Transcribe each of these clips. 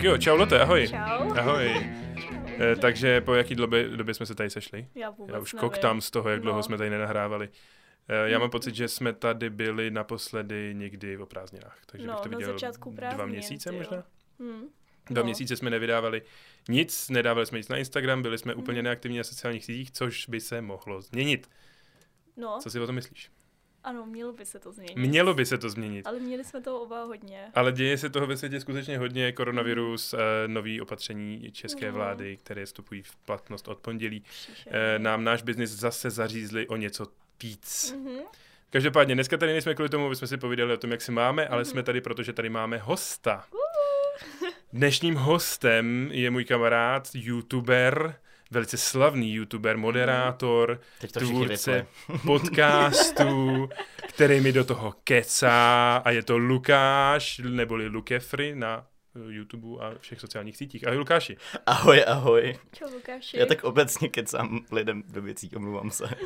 Tak jo, čau Lotte, ahoj. Čau. Ahoj. Eh, takže po jaký době, době jsme se tady sešli? Já vůbec Já už nevím. koktám z toho, jak dlouho No. jsme tady nenahrávali. Eh, Já mám pocit, že jsme tady byli naposledy někdy o prázdninách, takže No, bych to na viděl začátku dva prázdnin, měsíce ty jo. možná? Hm. Dva No. měsíce jsme nevydávali nic, nedávali jsme nic na Instagram, byli jsme úplně Mhm. neaktivní na sociálních sítích, což by se mohlo změnit. No, Co si o tom myslíš? Ano, mělo by se to změnit. Mělo by se to změnit. Ale měli jsme toho oba hodně. Ale děje se toho ve světě skutečně hodně. Koronavirus, eh, nový opatření české Mhm. vlády, které vstupují v platnost od pondělí, Příšerný. eh, nám náš biznis zase zařízli o něco víc. Mhm. Každopádně, dneska tady nejsme kvůli tomu, aby jsme si povídali o tom, jak se máme, ale Mhm. jsme tady, protože tady máme hosta. Dnešním hostem je můj kamarád, youtuber, velice slavný youtuber, moderátor, Teď to všichni tvůrce vypli. podcastu, který mi do toho kecá a je to Lukáš, neboli Lukefry na eh, YouTube a všech sociálních sítích. Ahoj Lukáši. Ahoj, ahoj. Čau, Lukáši. Já tak obecně kecám lidem do věcí, omlouvám se.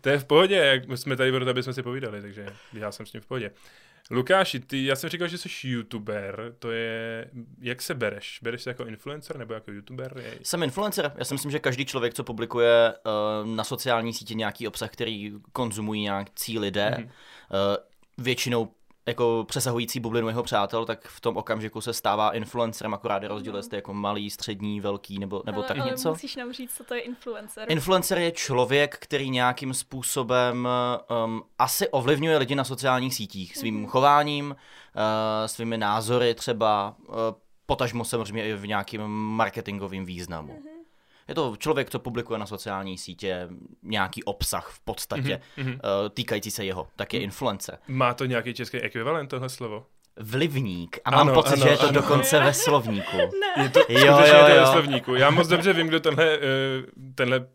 To je v pohodě, jak jsme tady proto, aby jsme si povídali, takže já jsem s tím v pohodě. Lukáši, ty, já jsem říkal, že jsi youtuber, to je, jak se bereš? Bereš se jako influencer nebo jako youtuber? Je, Jsem influencer. Já si myslím, že každý člověk, co publikuje uh, na sociální sítě nějaký obsah, který konzumují nějaký lidé, Mhm. mm-hmm. uh, většinou jako přesahující bublinu jeho přátel, tak v tom okamžiku se stává influencerem, akorát je rozdíl, No. jestli jako malý, střední, velký nebo, nebo ale, tak ale něco. musíš nám říct, co to je influencer. Influencer je člověk, který nějakým způsobem um, asi ovlivňuje lidi na sociálních sítích svým Mhm. chováním, uh, svými názory třeba, uh, potažmo samozřejmě i v nějakým marketingovým významu. Mhm. Je to člověk, co publikuje na sociální sítě nějaký obsah v podstatě Mhm, mhm. uh, týkající se jeho, tak je influencer. Má to nějaký český ekvivalent, tohle slovo? Vlivník. A mám Ano, pocit, ano, že je to ano. dokonce ve slovníku. Ne. Je to, Jo, skutečně jo, je to ve jo. slovníku. Já moc dobře vím, kdo tenhle, eh, tenhle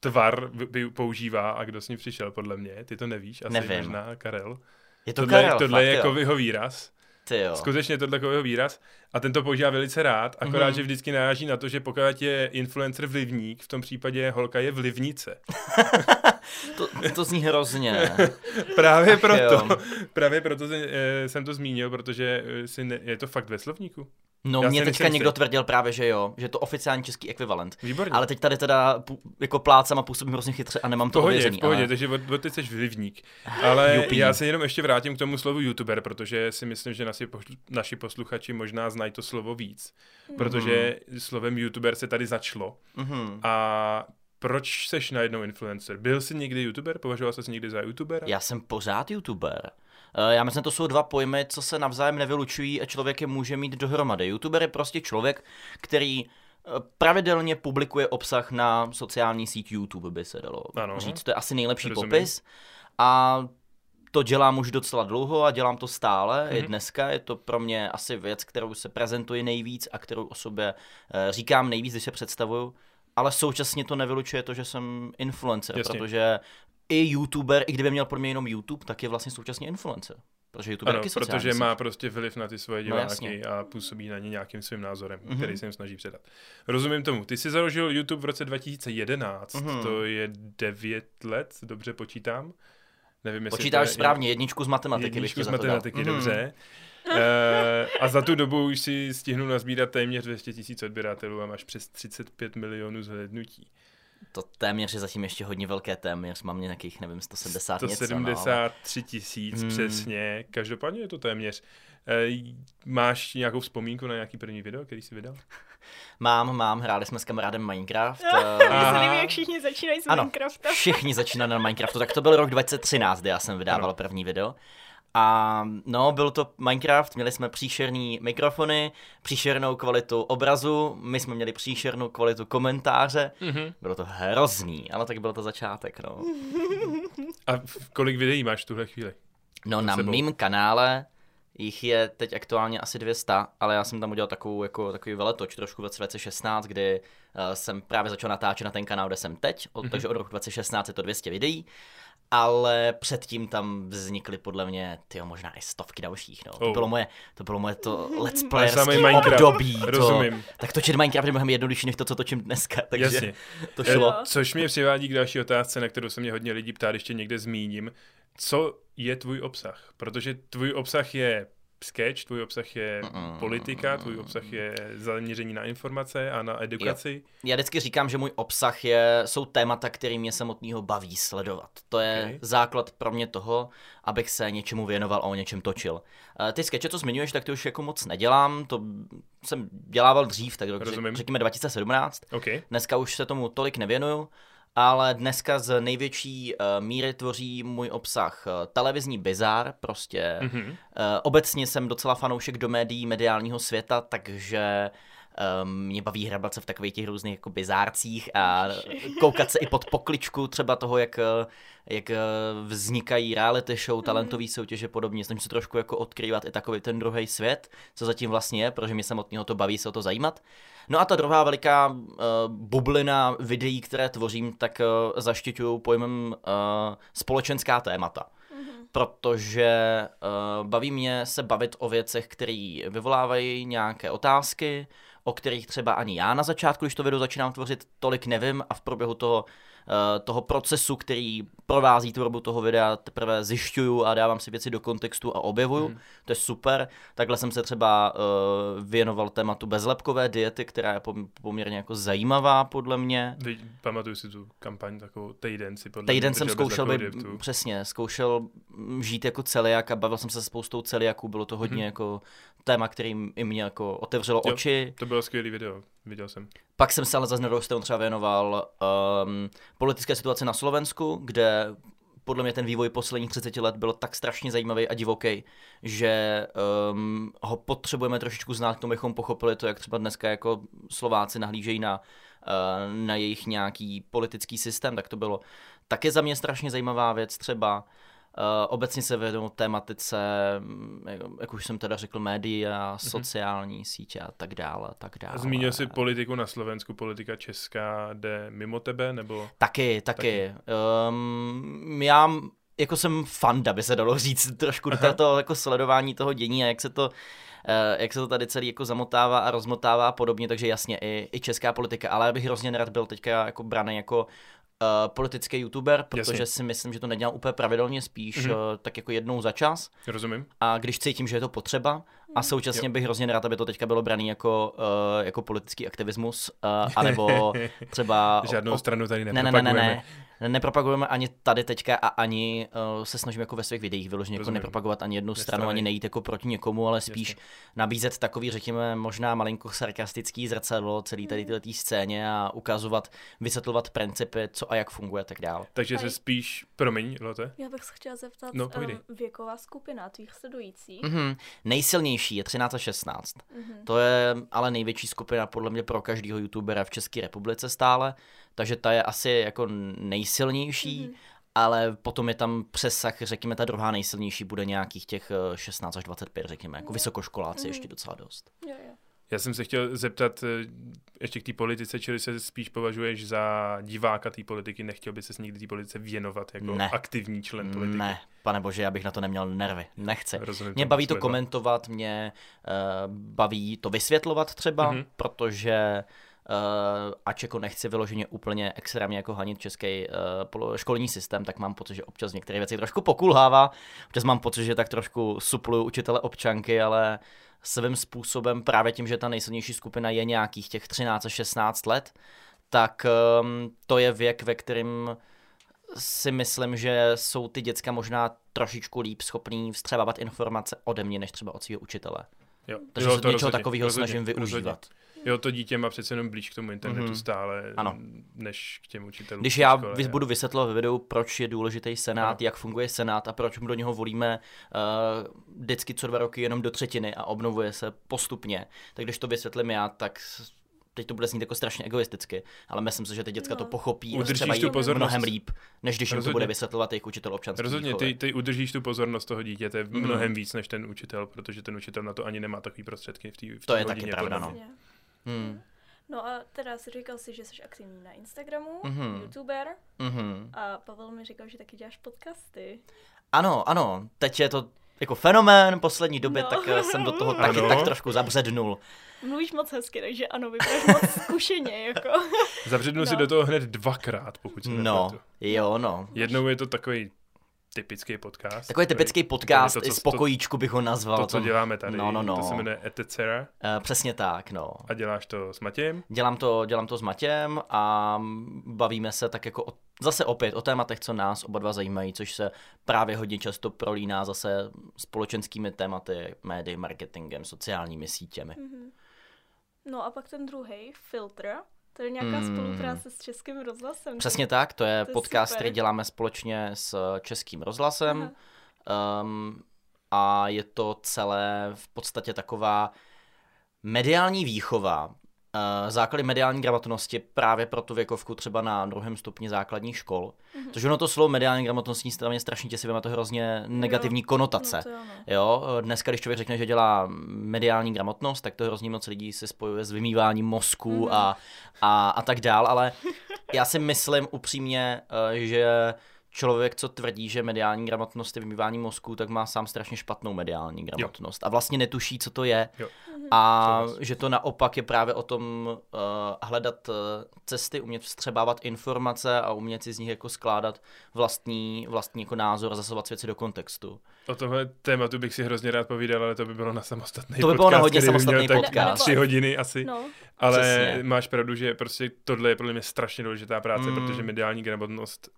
tvar používá a kdo s ním přišel, podle mě. Ty to nevíš, asi Nevím. možná Karel. Je to tohle, Karel, tohle je fakt, jako jo. jeho výraz. Ty jo. Skutečně jako jeho výraz. A ten to používá velice rád, akorát, Mhm. že vždycky naráží na to, že pokud je influencer vlivník, v tom případě holka je vlivnice. To, to zní hrozně. Právě Ach proto, jo. právě proto eh, jsem to zmínil, protože eh, si ne, je to fakt ve slovníku. No, Já mě teďka nejsem někdo tvrdil právě, že jo, že je to oficiální český ekvivalent. Výborně. Ale teď tady teda jako plácám a působím hrozně chytře a nemám to pohodě, ověřený. v pohodě, ale... takže od, od teď jsi vlivník. Ale Jupí. já se jenom ještě vrátím k tomu slovu youtuber, protože si myslím, že naši, naši posluchači možná znají to slovo víc. Protože slovem youtuber se tady začalo. Mhm. A proč seš najednou influencer? Byl jsi někdy youtuber? Považoval jsi někdy za youtubera? Já jsem pořád youtuber. Eh, Já myslím, to jsou dva pojmy, co se navzájem nevylučují a člověk je může mít dohromady. YouTuber je prostě člověk, který eh, pravidelně publikuje obsah na sociální síť YouTube, by se dalo Ano. říct. To je asi nejlepší Rozumím. popis. A to dělám už docela dlouho a dělám to stále. Mm-hmm. I dneska je to pro mě asi věc, kterou se prezentuji nejvíc a kterou o sobě eh, říkám nejvíc, když se představuju. Ale současně to nevylučuje to, že jsem influencer, Jasně. protože i YouTuber, i kdyby měl pro mě jenom YouTube, tak je vlastně současně influencer. Protože YouTube Ano, protože má prostě vliv na ty svoje No, diváky jasně. a působí na ně nějakým svým názorem, Mhm. který se jim snaží předat. Rozumím tomu. Ty jsi založil YouTube v roce 2011, Mhm. to je 9 let, dobře počítám. Nevím, jestli Počítáš je, správně, jedničku z matematiky. Jedničku z za to dal. matematiky, Mhm. dobře. Eh, a za tu dobu už si stihnul nazbírat téměř 200 tisíc odběratelů a máš přes 35 milionů zhlédnutí. To téměř je zatím ještě hodně velké téměř, mám nějakých, nevím, 170 něco. No, ale... 173 tisíc Hmm. přesně, každopádně je to téměř. Eh, máš nějakou vzpomínku na nějaký první video, který jsi vydal? Mám, mám, hráli jsme s kamarádem Minecraft. Mně se Aha. líbí, jak všichni začínají s Ano, Minecraftem. všichni začínali na Minecraftu, tak to byl rok 2013, kdy já jsem vydával ano. první video. A no, byl to Minecraft, měli jsme příšerný mikrofony, příšernou kvalitu obrazu, my jsme měli příšernou kvalitu komentáře, Mhm. bylo to hrozný, ale tak byl to začátek, no. A kolik videí máš v tuhle chvíli? No na sebou. mým kanále jich je teď aktuálně asi 200, ale já jsem tam udělal takovou, jako, takový veletoč trošku v roce 2016, kdy uh, jsem právě začal natáčet na ten kanál, kde jsem teď, od, Mhm. takže od roku 2016 je to 200 videí, ale předtím tam vznikly podle mě, ty možná i stovky dalších, no. To Oh. bylo moje, to bylo moje to let's Minecraft, období. To, rozumím. tak točit Minecraft je mnohem jednodušší než to, co točím dneska, takže Jasně. to šlo. Což mě přivádí k další otázce, na kterou se mě hodně lidí ptá, když tě někde zmíním. Co je tvůj obsah? Protože tvůj obsah je sketch, tvůj obsah je Mm-mm. politika, tvůj obsah je zaměření na informace a na edukaci. Já vždycky říkám, že můj obsah je, jsou témata, který mě samotného baví sledovat. To je Okay. základ pro mě toho, abych se něčemu věnoval a o něčem točil. Eh, Ty skeče, co zmiňuješ, tak ty už jako moc nedělám, to jsem dělával dřív, tak Rozumím. řekněme 2017. OK, Dneska už se tomu tolik nevěnuju, ale dneska z největší uh, míry tvoří můj obsah uh, televizní bizár, prostě Mhm. uh, obecně jsem docela fanoušek do médií mediálního světa, takže um, mě baví hrabat se v takových těch různých jako bizárcích a koukat se i pod pokličku třeba toho, jak, eh, jak eh, vznikají reality show, talentové soutěže podobně. Snažím se trošku jako odkrývat i takový ten druhý svět, co zatím vlastně je, protože mě samotného to baví se o to zajímat. No a ta druhá veliká uh, bublina videí, které tvořím, tak uh, zaštiťuju pojmem uh, společenská témata. Protože uh, baví mě se bavit o věcech, které vyvolávají nějaké otázky, o kterých třeba ani já na začátku, když to video začínám tvořit, tolik nevím a v průběhu toho, toho procesu, který provází tvorbu toho videa, teprve zjišťuju a dávám si věci do kontextu a objevuju. Mhm. To je super. Takhle jsem se třeba uh, věnoval tématu bezlepkové diety, která je pom- poměrně jako zajímavá podle mě. Teď pamatuju si tu kampaň takovou týden si podle Týden mě jsem zkoušel dietu. přesně, zkoušel mm, žít jako celiak a bavil jsem se spoustou celiaků, bylo to hodně Mhm. jako téma, který i mě jako otevřelo Jo. oči. To bylo skvělý video, viděl jsem. Pak jsem se ale zase na stranu třeba věnoval um, politické situaci na Slovensku, kde podle mě ten vývoj posledních 30 let byl tak strašně zajímavý a divoký, že um, ho potřebujeme trošičku znát k tomu, abychom pochopili to, jak třeba dneska jako Slováci nahlížejí na, uh, na jejich nějaký politický systém, tak to bylo taky za mě strašně zajímavá věc třeba. Obecně se věnu tématice, mm, jak- jak už jsem teda řekl, média, sociální sítě a tak dále, tak dále. Zmínil jsi politiku na Slovensku, politika česká jde mimo tebe, nebo... Taky, taky. Um, já jako jsem fanda, by se dalo říct, trošku do toho jako sledování toho dění a jak se to eh, jak se to tady celý jako zamotává a rozmotává a podobně, takže jasně i, i česká politika, ale já bych hrozně nerad byl teďka jako braný jako uh, politický youtuber, protože Jasně. si myslím, že to nedělám úplně pravidelně, spíš Mhm. uh, tak jako jednou za čas Rozumím. a když cítím, že je to potřeba a současně Jo. bych hrozně rád, aby to teďka bylo braný jako, uh, jako politický aktivismus, uh, anebo třeba... Žádnou o- stranu tady ne, ne, ne, ne, nepropagujeme. ne. Nepropagujeme ani tady teďka a ani uh, se snažíme jako ve svých videích vyloženě jako nepropagovat ani jednu stranu, Nestranej. ani nejít jako proti někomu, ale spíš Jasně. nabízet takový, řekněme, možná malinko sarkastický zrcadlo celý tady této scéně a ukazovat, vysvětlovat principy, co a jak funguje a tak dále. Takže se spíš, promiň, Lotte, Já bych se chtěla zeptat, No, um, věková skupina tvých sledujících. Mhm. Nejsilnější je 13 a 16. Mhm. To je ale největší skupina podle mě pro každého youtubera v České republice stále, takže ta je asi jako nejsilnější, Mhm. ale potom je tam přesah, řekněme, ta druhá nejsilnější bude nějakých těch eh, 16 až 25, řekněme, jako vysokoškoláci Mhm. ještě docela dost. Jo, jo. Já jsem se chtěl zeptat eh, ještě k té politice, čili se spíš považuješ za diváka té politiky, nechtěl by se někdy té politice věnovat jako Ne. aktivní člen politiky? Ne, pane bože, já bych na to neměl nervy, nechci. Rozumím. Mě baví to jsme dva. komentovat, mě uh, baví to vysvětlovat třeba, Mhm. mm-hmm. protože uh, ač jako nechci vyloženě úplně extrémně jako hanit český uh, školní systém, tak mám pocit, že občas některé věci trošku pokulhává. Občas mám pocit, že tak trošku supluju učitele občanky, ale svým způsobem právě tím, že ta nejsilnější skupina je nějakých těch 13 až 16 let, tak um, to je věk, ve kterém si myslím, že jsou ty děcka možná trošičku líp schopný vstřebávat informace ode mě, než třeba od svého učitele. Jo. Takže jo, se to něčeho rozhodně, takového rozhodně, snažím rozhodně. Jo, to dítě má přece jenom blíž k tomu internetu Mhm. stále, Ano. než k těm učitelům. Když já škole, vys- budu vysvětlovat ve videu, proč je důležitý Senát, Ano. jak funguje Senát a proč mu do něho volíme uh, vždycky co dva roky jenom do třetiny a obnovuje se postupně, tak když to vysvětlím já, tak teď to bude znít jako strašně egoisticky, ale myslím si, že ty děcka No. to pochopí a Udržíš třeba tu pozornost. mnohem líp, než když jim to Rozhodně. bude vysvětlovat jejich učitel občanský Rozhodně, výchovy. ty, ty udržíš tu pozornost toho dítěte Mhm. mnohem víc než ten učitel, protože ten učitel na to ani nemá takový prostředky v té v To je taky pravda, no. Hmm. No a teda jsi říkal si, že jsi aktivní na Instagramu, Mhm. youtuber Mhm. a Pavel mi říkal, že taky děláš podcasty. Ano, ano, teď je to jako fenomén poslední doby, No. tak eh, jsem do toho taky Ano. tak trošku zabřednul. Mluvíš moc hezky, takže ano, vypadáš moc zkušeně, jako. Zavřednu si No. do toho hned dvakrát, pokud se No, nepletu. jo, no. Jednou je to takový typický podcast. Takový typický Tady- podcast, to, z pokojíčku bych ho nazval. To, co děláme tady, No, no, no. to se jmenuje Etecera Eh, přesně tak, no. a děláš to s Matějem. Dělám to, dělám to s Matějem a bavíme se tak jako o, zase opět o tématech, co nás oba dva zajímají, což se právě hodně často prolíná zase společenskými tématy, médii, marketingem, sociálními sítěmi. Mhm. No a pak ten druhý, Filtr, to je nějaká Hmm. spolupráce s Českým rozhlasem. Přesně tak, to je To je podcast, super. který děláme společně s Českým rozhlasem. Aha. Um, a je to celé v podstatě taková mediální výchova, základy mediální gramotnosti právě pro tu věkovku třeba na druhém stupni základních škol. Mhm. Což ono to slovo mediální gramotnostní straně strašně děsivě má to hrozně negativní konotace. No, to jo, no. Jo, dneska, když člověk řekne, že dělá mediální gramotnost, tak to hrozně moc lidí se spojuje s vymýváním mozku Mhm. a, a, a tak dál, ale já si myslím upřímně, eh, že člověk, co tvrdí, že mediální gramotnost je vymývání mozku, tak má sám strašně špatnou mediální gramotnost a vlastně netuší, co to je. Jo. A Souhlas. že to naopak je právě o tom uh, hledat uh, cesty, umět vstřebávat informace a umět si z nich jako skládat vlastní, vlastní jako názor a zasovat věci do kontextu. O tomhle tématu bych si hrozně rád povídal, ale to by bylo na samostatný To by bylo na podcast, hodně který by samostatný měl tak podcast. Tři hodiny asi. No, Ale Přesně. máš pravdu, že prostě tohle je podle mě strašně důležitá práce, Mm. protože mediální gramotnost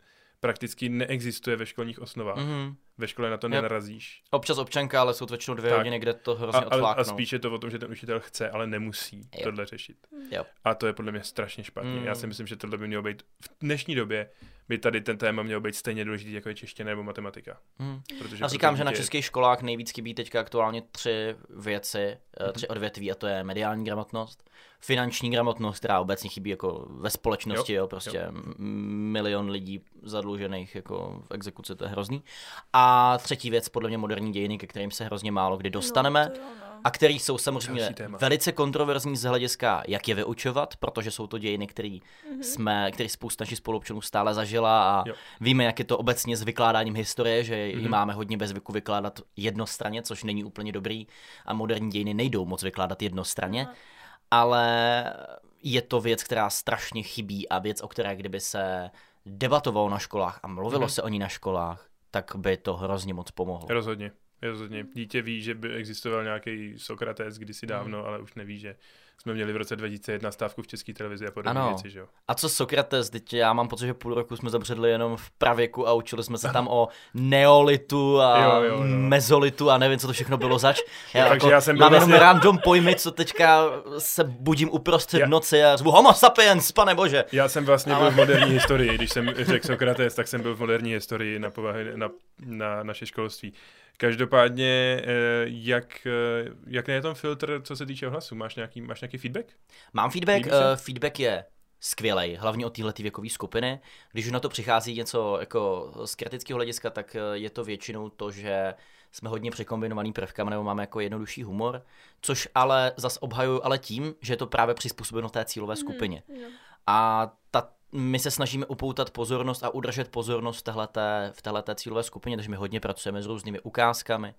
prakticky neexistuje ve školních osnovách. Mhm. Ve škole na to nenarazíš. Občas občanka, ale jsou to většinou dvě Tak. hodiny, kde to A, hrozně a, odfláknou. a spíš je to o tom, že ten učitel chce, ale nemusí Jo. tohle řešit. Jo. A to je podle mě strašně špatně. Mm. Já si myslím, že tohle by mělo být v dnešní době, by tady ten téma měl být stejně důležitý, jako je čeština nebo matematika. Mhm. Protože Já říkám, že na českých školách nejvíc chybí teďka aktuálně tři věci, mm tři odvětví, a to je mediální gramotnost, finanční gramotnost, která obecně chybí jako ve společnosti, jo, jo prostě m- milion lidí zadlužených jako v exekuci, to je hrozný. A třetí věc, podle mě moderní dějiny, ke kterým se hrozně málo kdy dostaneme. No, to jo, no. A který jsou samozřejmě velice kontroverzní z hlediska, jak je vyučovat, protože jsou to dějiny, který jsme, který spousta našich spoluobčanů stále zažila a Jo. víme, jak je to obecně s vykládáním historie, že ji Mhm. máme hodně ve zvyku vykládat jednostranně, což není úplně dobrý a moderní dějiny nejdou moc vykládat jednostranně, Aha. ale je to věc, která strašně chybí a věc, o které kdyby se debatovalo na školách a mluvilo Mhm. se o ní na školách, tak by to hrozně moc pomohlo. Rozhodně. Rozhodně. Dítě ví, že by existoval nějaký Sokrates kdysi Hmm. dávno, ale už neví, že jsme měli v roce 2001 stávku v české televizi a podobné Ano. věci, že jo. A co Sokrates, teď já mám pocit, že půl roku jsme zabředli jenom v pravěku a učili jsme se tam o neolitu a Jo, jo, jo. mezolitu a nevím, co to všechno bylo zač. Já, Takže já jsem byl mám jenom vlastně- random pojmy, co teďka se budím uprostřed Já- noci a řvu homo sapiens, pane bože. Já jsem vlastně Ale- byl v moderní historii, když jsem řekl Sokrates, tak jsem byl v moderní historii na povahy na, na naše školství. Každopádně, eh, jak, eh, jak je tom filtr, co se týče hlasu? Máš nějaký, máš nějaký feedback? Mám feedback, uh, feedback je skvělej, hlavně od téhle věkové skupiny. Když už na to přichází něco jako z kritického hlediska, tak je to většinou to, že jsme hodně překombinovaný prvkami nebo máme jako jednodušší humor, což ale zas obhajuju ale tím, že je to právě přizpůsobeno té cílové skupině. Jo. A ta, my se snažíme upoutat pozornost a udržet pozornost v téhleté, v téhleté cílové skupině, takže my hodně pracujeme s různými ukázkami,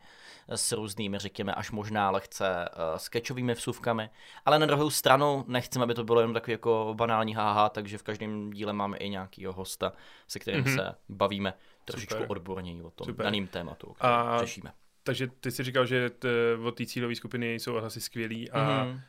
s různými, řekněme, až možná lehce uh, sketchovými vsuvkami, ale na druhou stranu nechceme, aby to bylo jenom takový jako banální haha, takže v každém díle máme i nějakýho hosta, se kterým Mhm. mm-hmm. se bavíme trošičku Super. odborněji o tom Super. daným tématu, o kterém A- řešíme. Takže ty jsi říkal, že t, od té cílové skupiny jsou hlasy skvělý a Mhm. mm-hmm.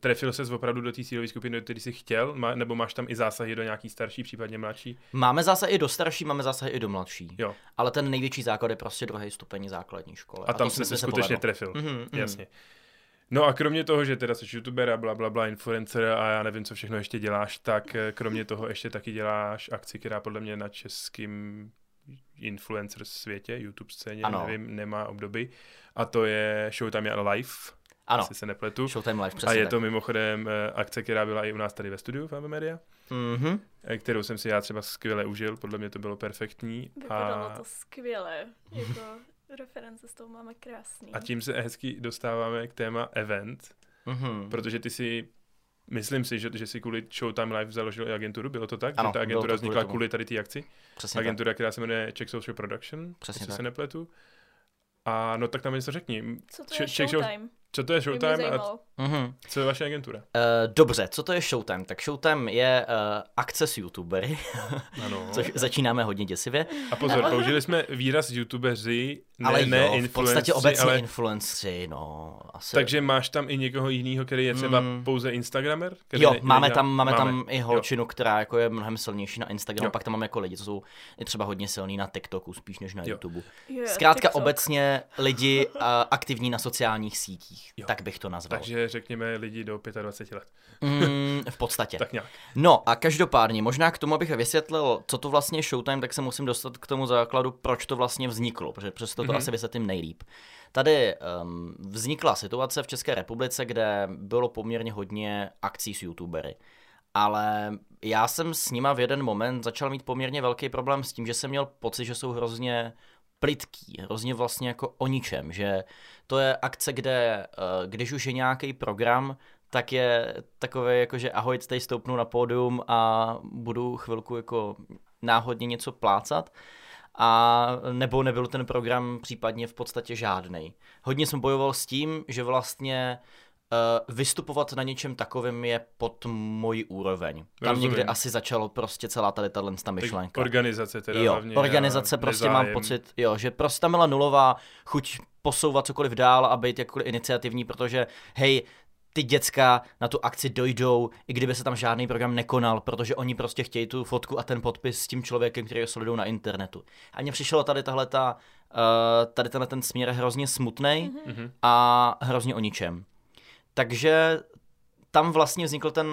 Trefil se opravdu do té cílové skupiny, do které jsi chtěl, má, nebo máš tam i zásahy do nějaký starší, případně mladší? Máme zásahy i do starší, máme zásahy i do mladší. Jo. Ale ten největší základ je prostě druhý stupeň základní školy. A, tam jsi myslím, se že skutečně povedlo. trefil. Mhm, mhm. Jasně. No a kromě toho, že teda jsi youtuber a bla, bla, bla, influencer a já nevím, co všechno ještě děláš, tak eh, kromě toho ještě taky děláš akci, která podle mě na českým influencer světě, YouTube scéně, Ano. nevím, nemá obdoby. A to je Showtime Live, Ano, jestli se nepletu. Showtime Live, přesně A je tak. to mimochodem eh, akce, která byla i u nás tady ve studiu v Media, Mhm. kterou jsem si já třeba skvěle užil, podle mě to bylo perfektní. Vypadalo A, to skvěle. Jako reference z toho máme krásný. a tím se hezky dostáváme k téma event, Mhm. protože ty si Myslím si, že, že si kvůli Showtime Live založil i agenturu, bylo to tak? Ano, že ta bylo agentura to kvůli vznikla tomu. kvůli tady té akci? Přesně tak. Agentura, která se jmenuje Czech Social Production, Přesně jestli tak. se nepletu. A no tak tam něco řekni. Co to je Czech Showtime? Co to je mě Showtime a. Mhm. co je vaše agentura? Uh, dobře, co to je Showtime? Tak Showtime je uh, akce s youtubery, Ano. což začínáme hodně děsivě. A pozor, použili jsme výraz youtubeři, ne, ale ne jo, v podstatě influenci, obecně ale... influenceri, no. Asi. Takže máš tam i někoho jiného, který je třeba Mm. pouze Instagramer? Který Jo, ne- máme tam, máme, tam Jo. i holčinu, která jako je mnohem silnější na Instagramu, Jo. pak tam máme jako lidi, co jsou i třeba hodně silní na TikToku, spíš než na Jo. YouTube. Je, Zkrátka TikTok. obecně lidi uh, aktivní na sociálních sítích, Jo. tak bych to nazval. Takže řekněme lidi do 25 let. Mm, v podstatě. Tak nějak. No a každopádně, možná k tomu, abych vysvětlil, co to vlastně je Showtime, tak se musím dostat k tomu základu, proč to vlastně vzniklo, protože přesto to Mhm. mm-hmm. asi vysvětlím nejlíp. Tady um, vznikla situace v České republice, kde bylo poměrně hodně akcí s youtubery. Ale já jsem s nima v jeden moment začal mít poměrně velký problém s tím, že jsem měl pocit, že jsou hrozně plitký, hrozně vlastně jako o ničem, že to je akce, kde eh, když už je nějaký program, tak je takové jako, že ahoj, tady stoupnu na pódium a budu chvilku jako náhodně něco plácat a nebo nebyl ten program případně v podstatě žádný. Hodně jsem bojoval s tím, že vlastně uh, vystupovat na něčem takovém je pod moji úroveň. Tam Rozumím. někde asi začalo prostě celá tady tato myšlenka. organizace teda Jo, hlavně. organizace a prostě mám nezájem. pocit, jo, že prostě tam byla nulová chuť posouvat cokoliv dál a být jakkoliv iniciativní, protože hej, ty děcka na tu akci dojdou, i kdyby se tam žádný program nekonal, protože oni prostě chtějí tu fotku a ten podpis s tím člověkem, který ho sledují na internetu. A mně přišlo tady tahle ta, uh, tady tenhle ten směr hrozně smutný Mhm. a hrozně o ničem. Takže tam vlastně vznikl ten,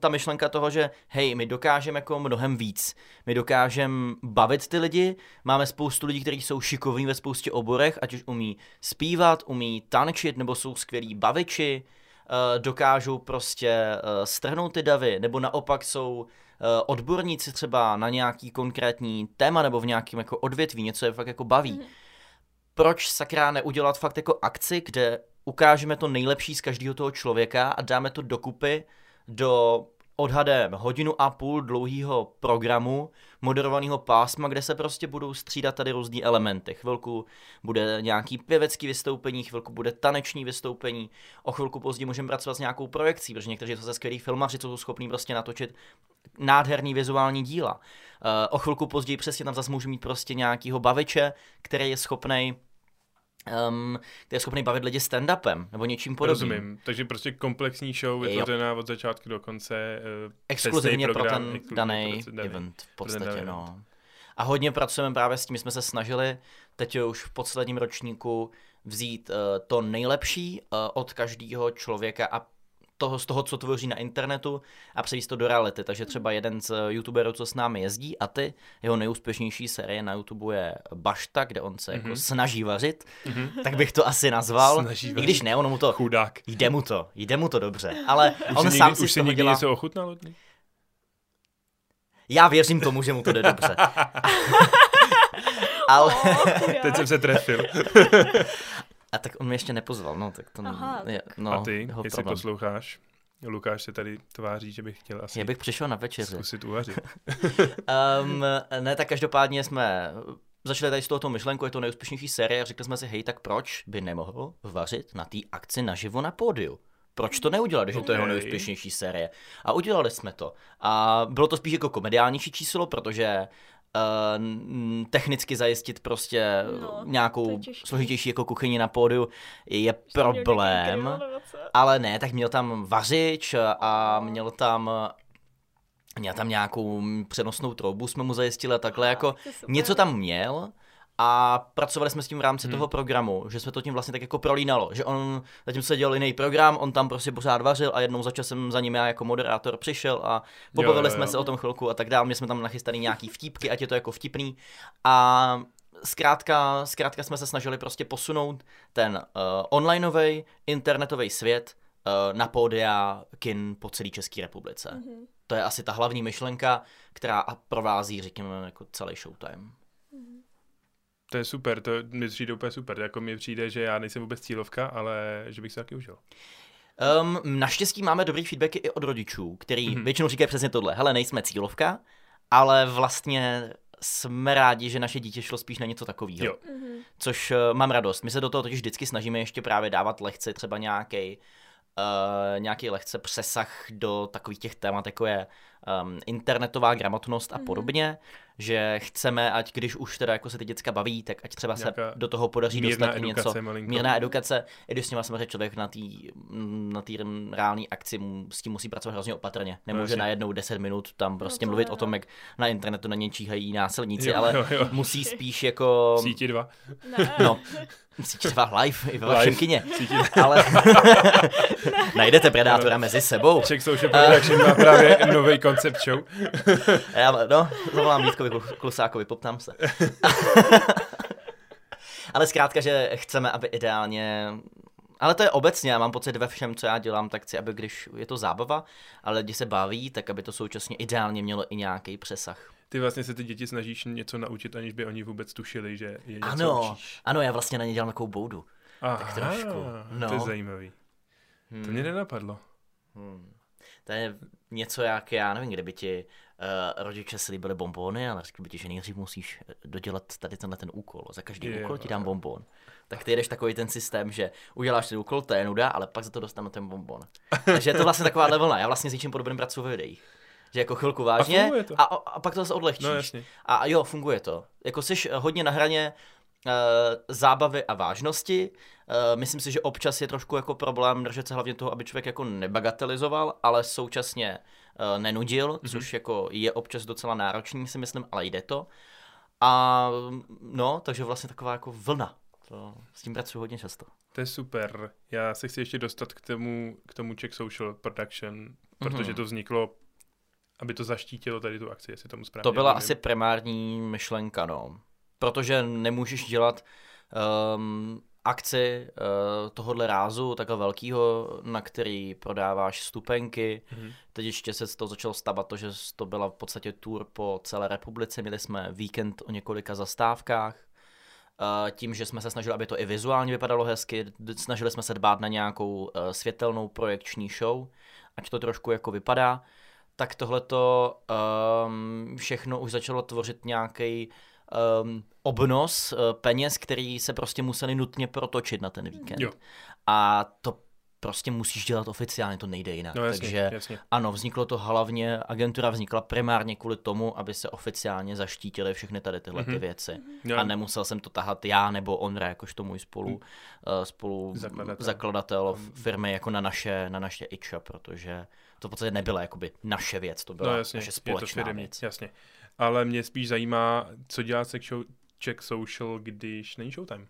ta myšlenka toho, že hej, my dokážeme jako mnohem víc. My dokážeme bavit ty lidi, máme spoustu lidí, kteří jsou šikovní ve spoustě oborech, ať už umí zpívat, umí tančit, nebo jsou skvělí baviči, eh, dokážou prostě eh, strhnout ty davy, nebo naopak jsou eh, odborníci třeba na nějaký konkrétní téma nebo v nějakém jako odvětví, něco je fakt jako baví. Proč sakra neudělat fakt jako akci, kde ukážeme to nejlepší z každého toho člověka a dáme to dokupy do odhadem hodinu a půl dlouhého programu, moderovaného pásma, kde se prostě budou střídat tady různý elementy. Chvilku bude nějaký pěvecký vystoupení, chvilku bude taneční vystoupení, o chvilku později můžeme pracovat s nějakou projekcí, protože někteří to se skvělí filmaři, co jsou schopní prostě natočit nádherný vizuální díla. Uh, o chvilku později přesně tam zase můžu mít prostě nějakýho baviče, který je schopný um, který je schopný bavit lidi stand-upem nebo něčím podobným. Rozumím. Takže prostě komplexní show vytvořená od začátku do konce. eh, Exkluzivně pro program, ten exkluzivně daný pro ten daný- event v podstatě, no. A hodně pracujeme právě s tím, my jsme se snažili teď už v posledním ročníku vzít uh, to nejlepší uh, od každého člověka a toho, z toho, co tvoří na internetu a převést to do reality. Takže třeba jeden z youtuberů, co s námi jezdí, a ty, jeho nejúspěšnější série na YouTube je Bašta, kde on se jako Mhm. snaží vařit, Mhm. tak bych to asi nazval. Snaží I vařit. když ne, ono mu to Chudák. Jde mu to, jde mu to dobře, ale Už on sám někdy, si už si někdy dělá... něco ochutnal od něj? Já věřím tomu, že mu to jde dobře. ale... Oh, Teď jsem se trefil. A tak on mě ještě nepozval, no, tak to Aha, je, no, A ty, jeho jestli problém. posloucháš, Lukáš se tady tváří, že bych chtěl asi Já bych přišel na večeři. zkusit uvařit. Um, ne, tak každopádně jsme začali tady z tohoto myšlenku, je to nejúspěšnější série a řekli jsme si, hej, tak proč by nemohl vařit na té akci naživo na pódiu? Proč to neudělat, když je to jeho Ok. nejúspěšnější série? A udělali jsme to. A bylo to spíš jako komediálnější číslo, protože uh, n- technicky zajistit prostě No, to nějakou složitější jako kuchyni na pódiu je nějaký problém. Ale ne, tak měl tam vařič a měl tam měl tam nějakou přenosnou troubu, jsme mu zajistili a takhle, jako něco tam měl a pracovali jsme s tím v rámci Hmm. toho programu, že jsme to tím vlastně tak jako prolínalo, že on, zatímco se dělal jiný program, on tam prostě pořád vařil a jednou za časem za ním já jako moderátor přišel a pobavili jo, jsme jo. se o tom chvilku a tak dále, my jsme tam nachystaný nějaký vtípky, ať je to jako vtipný a zkrátka, zkrátka jsme se snažili prostě posunout ten uh, onlineový internetový svět uh, na pódia kin po celé České republice. Mhm. To je asi ta hlavní myšlenka, která a provází, řekněme, jako celý Showtime. To je super, to mi přijde úplně super. Jako mi přijde, že já nejsem vůbec cílovka, ale že bych se taky užil. Um, naštěstí máme dobrý feedbacky i od rodičů, který Mhm. mm-hmm. většinou říkají přesně tohle. Hele, nejsme cílovka, ale vlastně jsme rádi, že naše dítě šlo spíš na něco takového. Jo. Mhm. Což uh, mám radost. My se do toho totiž vždycky snažíme ještě právě dávat lehce třeba nějaký uh, nějaký lehce přesah do takových těch témat, jako je um, internetová gramotnost a Mhm. podobně, že chceme, ať když už teda jako se ty děcka baví, tak ať třeba Nějaká se do toho podaří Mírná dostat i něco. edukace malinko. Mírná edukace, i když s nima samozřejmě člověk na té na tý reálné akci s tím musí pracovat hrozně opatrně. Nemůže jasně. najednou 10 minut tam prostě to mluvit ne, o tom, no. jak na internetu na ně číhají násilníci, Jo, ale jo, jo. musí spíš jako... Síti dva. Ne. No, Síť dva live i ve vašem kině. Ale najdete Predátora mezi sebou. Czech Social Production má právě nový koncept show. Já, no, zavolám Vítkovi Klu- Klusákovi, poptám se. Ale zkrátka, že chceme, aby ideálně ale to je obecně, já mám pocit ve všem, co já dělám, tak chci, aby když je to zábava, ale lidi se baví, tak aby to současně ideálně mělo i nějaký přesah. Ty vlastně se ty děti snažíš něco naučit, aniž by oni vůbec tušili, že je něco Ano, učíš. ano, já vlastně na ně dělám takovou boudu. Aha, trošku, To je no. zajímavý. Hmm. To mě nenapadlo. Hmm. To je něco jak, já nevím, kde by ti uh, rodiče slíbili bombóny, ale řekli by ti, že nejdřív musíš eh, dodělat tady tenhle ten úkol. Za každý Jo. úkol ti dám bonbon. Tak ty jedeš takový ten systém, že uděláš ten úkol, to je nuda, ale pak za to dostanu ten bonbon. Takže je to vlastně taková vlna. Já vlastně s něčím podobným pracuji ve videích. Že jako chvilku vážně a, a, a pak to zase odlehčíš. No jasně. A jo, funguje to. Jako jsi eh, hodně na hraně zábavy a vážnosti. Uh, myslím si, že občas je trošku jako problém držet se hlavně toho, aby člověk jako nebagatelizoval, ale současně uh, nenudil, mm-hmm. což jako je občas docela náročný, si myslím, ale jde to. A no, takže vlastně taková jako vlna. To, s tím pracuji hodně často. To je super. Já se chci ještě dostat k tomu, k tomu Czech Social Production, protože Mhm. to vzniklo, aby to zaštítilo tady tu akci, jestli tomu správně To byla rozumím. asi primární myšlenka, no. Protože nemůžeš dělat um, akci uh, tohohle rázu, takhle velkého, na který prodáváš stupenky. Mhm. Teď ještě se z toho začalo stavat to, že to byla v podstatě tour po celé republice. Měli jsme víkend o několika zastávkách. Uh, tím, že jsme se snažili, aby to i vizuálně vypadalo hezky, snažili jsme se dbát na nějakou uh, světelnou projekční show, ať to trošku jako vypadá, tak tohleto um, všechno už začalo tvořit nějaký um, obnos uh, peněz, který se prostě museli nutně protočit na ten víkend. Jo. A to prostě musíš dělat oficiálně, to nejde jinak. No jasně, Takže jasně. ano, vzniklo to hlavně, agentura vznikla primárně kvůli tomu, aby se oficiálně zaštítily všechny tady tyhle ty Mhm. věci. Já- A nemusel jsem to tahat já nebo Ondra, jakožto můj spolu, uh, spolu Zakladatel. zakladatel firmy jako na naše, na naše iča, protože to v podstatě nebyla jakoby naše věc, to byla No jasně, naše to společná firmní, věc. jasně. Ale mě spíš zajímá, co dělá Czech, Social, když není Showtime.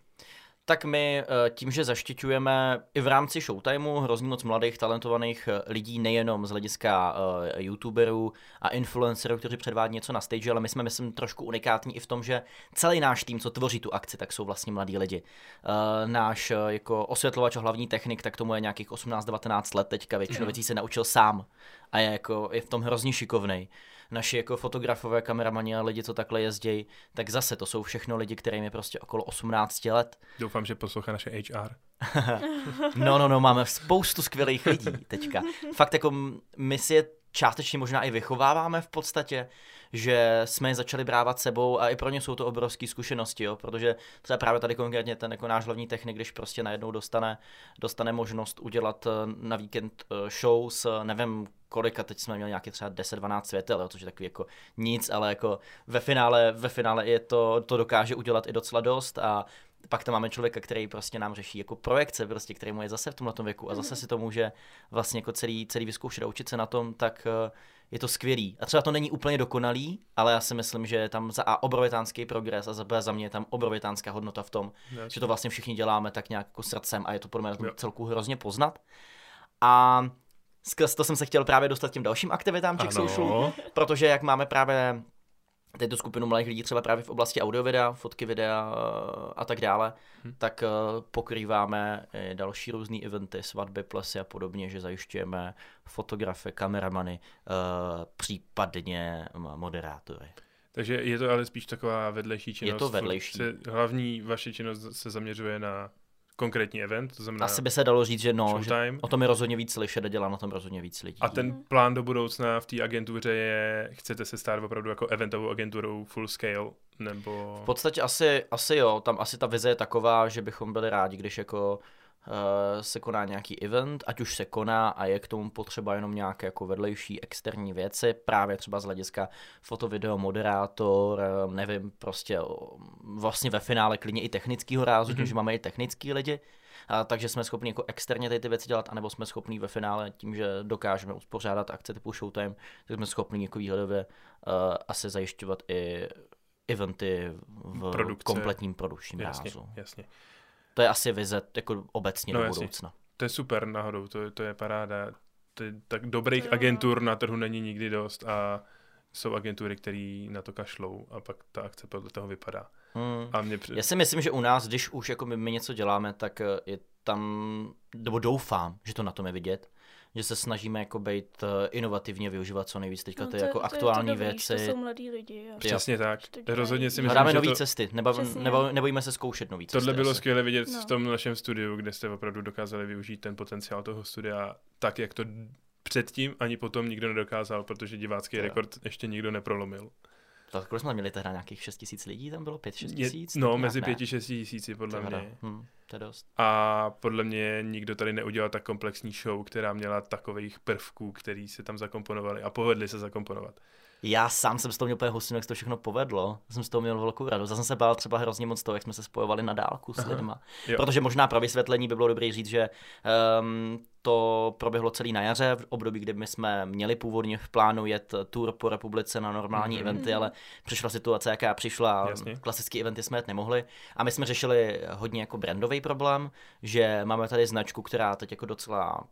Tak my eh, tím, že zaštiťujeme i v rámci Showtimeu hrozně moc mladých, talentovaných eh, lidí, nejenom z hlediska uh, youtuberů a influencerů, kteří předvádí něco na stage, ale my jsme, myslím, trošku unikátní i v tom, že celý náš tým, co tvoří tu akci, tak jsou vlastně mladí lidi. Uh, náš uh, jako osvětlovač a hlavní technik, tak tomu je nějakých 18-19 let teďka, většinu věcí se naučil sám a je, jako, je v tom hrozně šikovnej. Naši jako fotografové, kameramani a lidi, co takhle jezdí, tak zase to jsou všechno lidi, kterým je prostě okolo 18 let. Doufám, že poslouchá naše HR. No, no, no, máme spoustu skvělých lidí teďka. Fakt jako my si je částečně možná i vychováváme v podstatě, že jsme je začali brávat sebou a i pro ně jsou to obrovské zkušenosti, jo, protože třeba právě tady konkrétně ten jako náš hlavní technik, když prostě najednou dostane, dostane možnost udělat eh, na víkend eh, show s nevím kolika, teď jsme měli nějaké třeba 10-12 světel, jo, což je takový jako nic, ale jako ve finále, ve finále je to, to dokáže udělat i docela dost a pak tam máme člověka, který prostě nám řeší jako projekce, prostě, který mu je zase v tomhle věku a zase si to může vlastně jako celý, celý vyzkoušet a učit se na tom, tak eh, je to skvělý. A třeba to není úplně dokonalý, ale já si myslím, že je tam za A obrovitánský progres a za B za mě je tam obrovitánská hodnota v tom, Jasně. že to vlastně všichni děláme tak nějak jako srdcem a je to podle mě Jo. celku hrozně poznat. A skrz to jsem se chtěl právě dostat k těm dalším aktivitám Czech. Social, protože jak máme právě tu skupinu mladých lidí třeba právě v oblasti audio videa, fotky videa eh, a tak dále, Hm. tak eh, pokrýváme i další různé eventy, svatby, plesy a podobně, že zajišťujeme fotografy, kameramany, eh, případně moderátory. Takže je to ale spíš taková vedlejší činnost. to furt vedlejší. Se, hlavní vaše činnost se zaměřuje na konkrétní event, to znamená Asi by se dalo říct, že no, že o tom je rozhodně víc slyšet a dělá na tom rozhodně víc lidí. A ten plán do budoucna v té agentuře je, chcete se stát opravdu jako eventovou agenturou full scale, nebo... V podstatě asi, asi jo, tam asi ta vize je taková, že bychom byli rádi, když jako se koná nějaký event, ať už se koná a je k tomu potřeba jenom nějaké jako vedlejší externí věci, právě třeba z hlediska foto, video, moderátor, eh, nevím, prostě vlastně ve finále klidně i technického rázu, mm-hmm. že máme i technický lidi, a, takže jsme schopni jako externě ty, ty věci dělat, anebo jsme schopni ve finále tím, že dokážeme uspořádat akce typu Showtime, tak jsme schopni jako výhledově uh, asi zajišťovat i eventy v Produkce. kompletním produkčním Jasně, rázu. jasně. To je asi vize jako obecně No do jasně. budoucna. To je super náhodou, to, to je paráda. To je, tak dobrých To jo. agentur na trhu není nikdy dost a jsou agentury, které na to kašlou a pak ta akce podle toho vypadá. Hmm. A mě při... Já si myslím, že u nás, když už jako my, my něco děláme, tak eh, je tam, nebo doufám, že to na tom je vidět, že se snažíme jako být eh, inovativně využívat co nejvíc teďka No, ty to je- jako to je to aktuální dobrý, věci. To jsou mladí lidi. A... Přesně tak. Rozhodně si myslím, Hledáme že nové to, cesty, nebav, nebo, nebojíme se zkoušet nový cesty. tohle bylo asi. skvěle vidět No. v tom našem studiu, kde jste opravdu dokázali využít ten potenciál toho studia tak, jak to předtím ani potom nikdo nedokázal, protože divácký To jo. rekord ještě nikdo neprolomil. Tak kolik jsme měli tehdy nějakých 6 tisíc lidí, tam bylo 5-6 Je, tisíc? no, mezi nějak ne. 5 6 tisíci podle To mě. hra. Hm, to je dost. A podle mě nikdo tady neudělal tak komplexní show, která měla takových prvků, který se tam zakomponovali a povedli se zakomponovat. Já sám jsem z toho měl úplně hustinu, jak se to všechno povedlo. Jsem z toho měl velkou radost. Já jsem se bál třeba hrozně moc toho, jak jsme se spojovali na dálku s Aha. lidma. Jo. Protože možná pro vysvětlení by bylo dobré říct, že um, to proběhlo celý na jaře, v období, kdy my jsme měli původně v plánu jet tour po republice na normální Mhm. eventy, ale přišla situace, jaká přišla, a Jasně. klasické eventy jsme jet nemohli. A my jsme řešili hodně jako brandový problém, že máme tady značku, která teď jako docela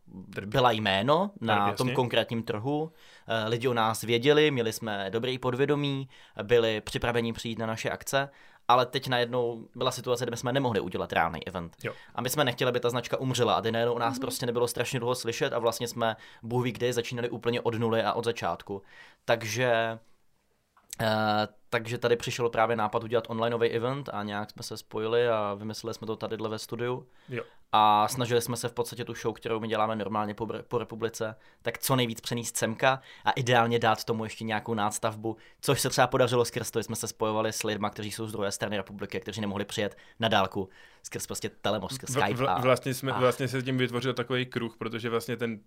byla jméno na Tak, tom konkrétním trhu. Eh, Lidi o nás věděli, měli jsme dobrý podvědomí, byli připraveni přijít na naše akce, ale teď najednou byla situace, kde jsme nemohli udělat reálný event. Jo. A my jsme nechtěli, aby ta značka umřela a najednou o nás prostě nebylo strašně dlouho slyšet a vlastně jsme Bůh ví kdy začínali úplně od nuly a od začátku. Takže takže tady přišel právě nápad udělat onlineový event a nějak jsme se spojili a vymysleli jsme to tady ve studiu. Jo. A snažili jsme se v podstatě tu show, kterou my děláme normálně po, po republice, tak co nejvíc přenést semka a ideálně dát tomu ještě nějakou nástavbu, což se třeba podařilo skrz to, že jsme se spojovali s lidmi, kteří jsou z druhé strany republiky, kteří nemohli přijet na dálku skrz prostě telemos, skrz Skype. a, vlastně, jsme, a- vlastně se tím vytvořil takový kruh, protože vlastně ten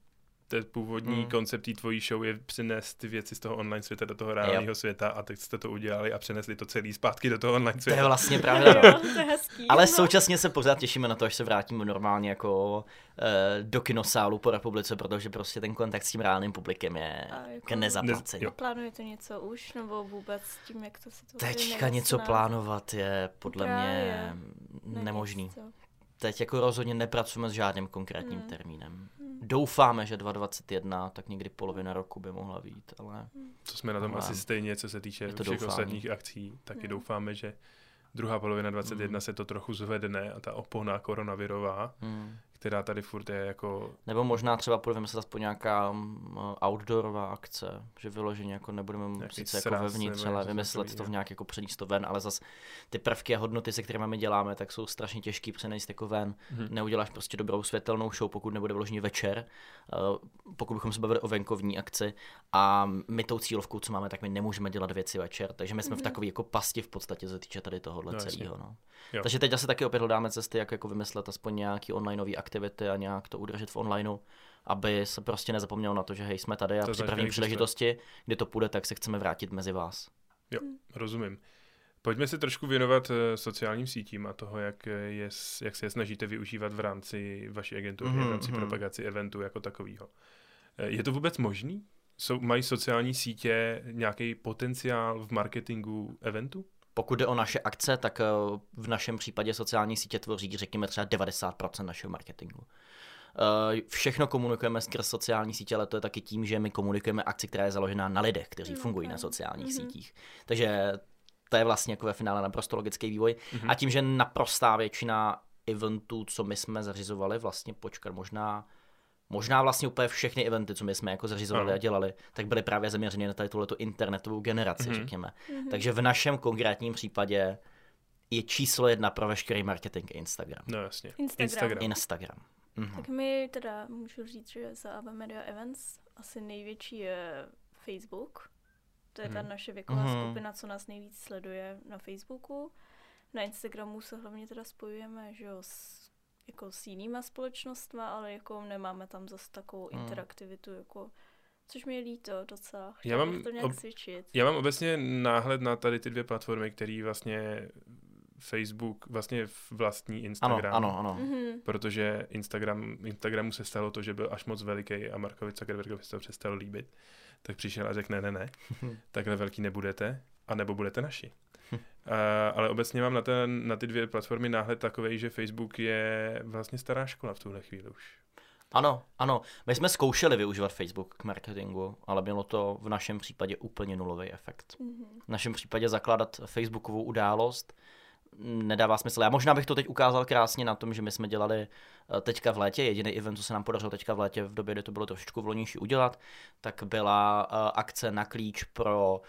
ten původní hmm. koncept té tvojí show je přinést ty věci z toho online světa do toho reálného světa a teď jste to udělali a přenesli to celý zpátky do toho online to je světa. vlastně pravda. no. Jo, to je hezký. Ale no. současně se pořád těšíme na to, až se vrátíme normálně jako e, do kinosálu po republice, protože prostě ten kontakt s tím reálným publikem je A jako- k nezaplacení. Jo. Plánujete něco už, nebo vůbec s tím, jak to situace Teďka něco plánovat je podle mě Právě. nemožný. Teď jako rozhodně nepracujeme s žádným konkrétním Hmm. termínem. Doufáme, že 2021, tak někdy polovina roku by mohla být, ale To jsme na tom Ale asi stejně, co se týče všech doufání. ostatních akcí. Taky Hmm. doufáme, že druhá polovina 21 se to trochu zvedne a ta opona koronavirová, hmm. Která tady furt je jako... Nebo možná třeba půjde vymyslet aspoň nějaká um, outdoorová akce, že vyloženě jako nebudeme Nějaký sice jako vevnitř, ale vymyslet to v nějak jako přenést to ven, ale zas ty prvky a hodnoty, se kterými my děláme, tak jsou strašně těžký přenést jako ven. Mhm. Neuděláš prostě dobrou světelnou show, pokud nebude vyloženě večer, uh, pokud bychom se bavili o venkovní akci a my tou cílovkou, co máme, tak my nemůžeme dělat věci večer, takže my jsme v Mhm. takové jako pasti v podstatě, co se týče tady tohohle No, celého. No. Jo. Takže teď asi taky opět hledáme cesty, jak jako vymyslet aspoň nějaký onlineové aktivity a nějak to udržet v onlineu, aby se prostě nezapomnělo na to, že hej, jsme tady a To při první příležitosti, kdy to půjde, tak se chceme vrátit mezi vás. Jo, rozumím. Pojďme se trošku věnovat eh, sociálním sítím a toho, jak, eh, je, jak se je snažíte využívat v rámci vaší agentury, Mhm, v rámci mhm. propagaci eventu jako takového. Je to vůbec možný? Jsou, mají sociální sítě nějaký potenciál v marketingu eventu? Pokud jde o naše akce, tak eh, v našem případě sociální sítě tvoří, řekněme, třeba 90% našeho marketingu. Eh, Všechno komunikujeme skrz sociální sítě, ale to je taky tím, že my komunikujeme akci, která je založená na lidech, kteří Mm, fungují na sociálních Mhm. sítích. Takže to je vlastně jako ve finále naprosto logický vývoj. Mhm. A tím, že naprostá většina eventů, co my jsme zařizovali, vlastně počkat možná Možná vlastně úplně všechny eventy, co my jsme jako zařizovali Ano. a dělali, tak byly právě zaměřeny na tady tuhletu internetovou generaci, Mhm. řekněme. Mhm. Takže v našem konkrétním případě je číslo jedna pro veškerý marketing Instagram. No jasně. Instagram. Instagram. Instagram. Mhm. Tak mi teda můžu říct, že za AV Media Events asi největší je Facebook. To je ta Mhm. naše věková Mhm. skupina, co nás nejvíc sleduje na Facebooku. Na Instagramu se hlavně teda spojujeme, že jo, s, jako s jinýma společnostma, ale jako nemáme tam zase takovou Mhm. interaktivitu, jako, což mi je líto docela. Já Chtěla mám to nějak ob- cvičit. Já mám obecně náhled na tady ty dvě platformy, které vlastně Facebook vlastně vlastní Ano, Instagram. ano, ano. Mhm. Protože Instagram, Instagramu se stalo to, že byl až moc veliký a Markovi Zuckerbergovi se to přestalo líbit. Tak přišel a řekl, ne, ne, ne, takhle velký nebudete, a nebo budete naši. A, ale obecně mám na, ten, na ty dvě platformy náhled takový, že Facebook je vlastně stará škola v tuhle chvíli už. Ano, ano. My jsme zkoušeli využívat Facebook k marketingu, ale bylo to v našem případě úplně nulový efekt. Mhm. V našem případě zakládat Facebookovou událost nedává smysl. Já možná bych to teď ukázal krásně na tom, že my jsme dělali eh, teďka v létě, jediný event, co se nám podařilo teďka v létě, v době, kdy to bylo trošičku vlonější udělat, tak byla uh, akce na klíč pro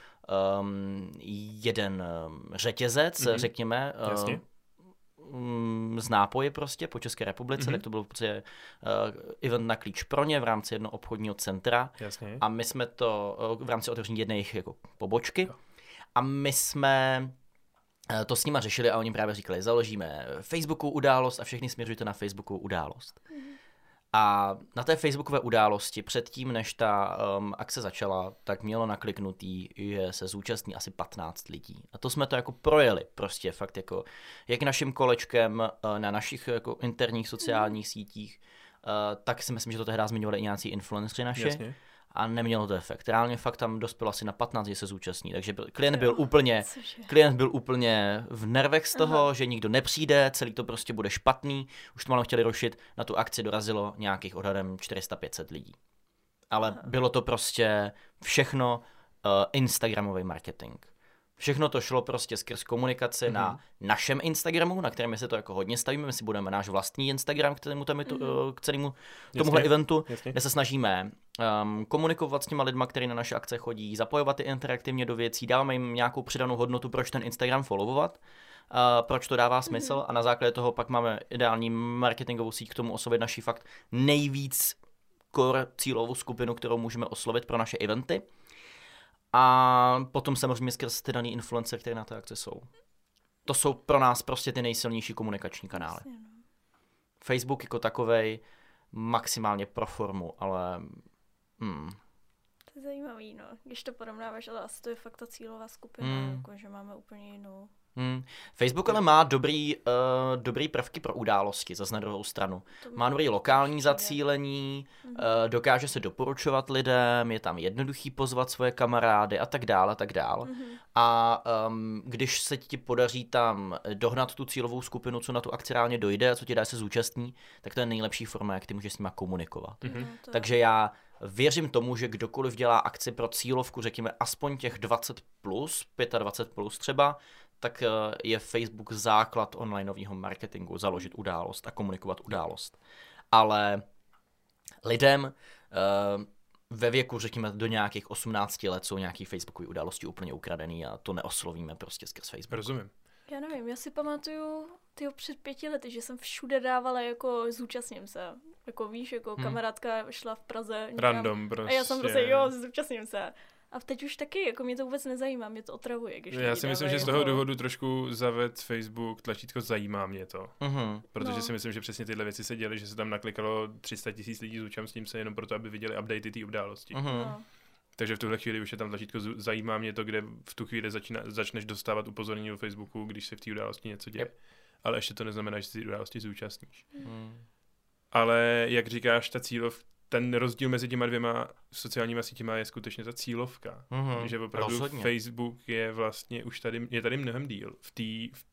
um, jeden um, řetězec, Mhm. mm-hmm. řekněme, Jasně. mm, z nápoje prostě po České republice, Mhm. mm-hmm. tak to byl prostě uh, event na klíč pro ně v rámci jednoho obchodního centra. Jasně. A my jsme to eh, v rámci otevření jedné jejich jako pobočky. Jo. A my jsme eh, to s nima řešili a oni právě říkali, založíme Facebooku událost a všechny směřujte na Facebooku událost. A na té Facebookové události, předtím, než ta um, akce začala, tak mělo nakliknutý, že se zúčastní asi 15 lidí. A to jsme to jako projeli, prostě fakt jako, jak naším kolečkem uh, na našich jako interních sociálních sítích, uh, tak si myslím, že to tehdy zmiňovali i nějací influenceri naše Jasně. A nemělo to efekt. Reálně fakt tam dospělo asi na 15, že se zúčastní, takže byl, klient byl úplně, klient byl úplně v nervech z toho, Aha. že nikdo nepřijde, celý to prostě bude špatný, už to malo chtěli rušit, na tu akci dorazilo nějakých odhadem 400-500 lidí. Ale Aha. bylo to prostě všechno uh, Instagramový marketing. Všechno to šlo prostě skrz komunikaci mm-hmm. na našem Instagramu, na kterém my si to jako hodně stavíme. My si budeme náš vlastní Instagram k celému, mm-hmm. uh, k celému tomuhle Jasně, eventu, jasně. kde se snažíme um, komunikovat s těma lidma, kteří na naše akce chodí, zapojovat je interaktivně do věcí, dáváme jim nějakou přidanou hodnotu, proč ten Instagram followovat, uh, proč to dává smysl mm-hmm. a na základě toho pak máme ideální marketingovou síť k tomu oslovit naši fakt nejvíc core cílovou skupinu, kterou můžeme oslovit pro naše eventy. A potom samozřejmě skrz ty daný influencer, které na té akci jsou. To jsou pro nás prostě ty nejsilnější komunikační kanály. No. Facebook jako takovej maximálně pro formu, ale hmm, To je zajímavý, no. Když to porovnáváš, ale asi to je fakt ta cílová skupina, Mm. jako, že máme úplně jinou. Hmm. Facebook ale má dobrý, uh, dobrý prvky pro události, zase na druhou stranu. Má dobrý lokální zacílení, uh, dokáže se doporučovat lidem, je tam jednoduchý pozvat svoje kamarády a tak dále, a tak dále. Mhm. A um, když se ti podaří tam dohnat tu cílovou skupinu, co na tu akci reálně dojde a co ti dá se zúčastní, tak to je nejlepší forma, jak ty můžeš s nima komunikovat. No, to Takže já věřím tomu, že kdokoliv dělá akci pro cílovku, řekněme aspoň těch 20 plus, 25 plus třeba, tak eh, je Facebook základ onlineového marketingu, založit událost a komunikovat událost. Ale lidem eh, ve věku, řekněme, do nějakých 18 let jsou nějaký Facebookové události úplně ukradený a to neoslovíme prostě skrz Facebook. Rozumím. Já nevím, já si pamatuju tyjo, před pěti lety, že jsem všude dávala jako zúčastním se. Jako víš, jako Hmm. kamarádka šla v Praze. někam Random prostě. A já jsem prostě, jo, zúčastním se. A teď už taky, jako mě to vůbec nezajímá, mě to otravuje. Když Já si myslím, že z toho jako- důvodu trošku zaved Facebook tlačítko zajímá mě to. Mhm. Protože No. si myslím, že přesně tyhle věci se děly, že se tam naklikalo 300 tisíc lidí zúčastním se jenom proto, aby viděli updaty té události. Mhm. No. Takže v tuhle chvíli už je tam tlačítko zajímá mě to, kde v tu chvíli začína, začneš dostávat upozornění do Facebooku, když se v té události něco děje. Yep. Ale ještě to neznamená, že si ty události zúčastníš. Mhm. Ale jak říkáš, ta cílov, ten rozdíl mezi těma dvěma sociálníma sítěma je skutečně ta cílovka. Mhm. Že opravdu Rozhodně. Facebook je vlastně už tady, je tady mnohem díl v té v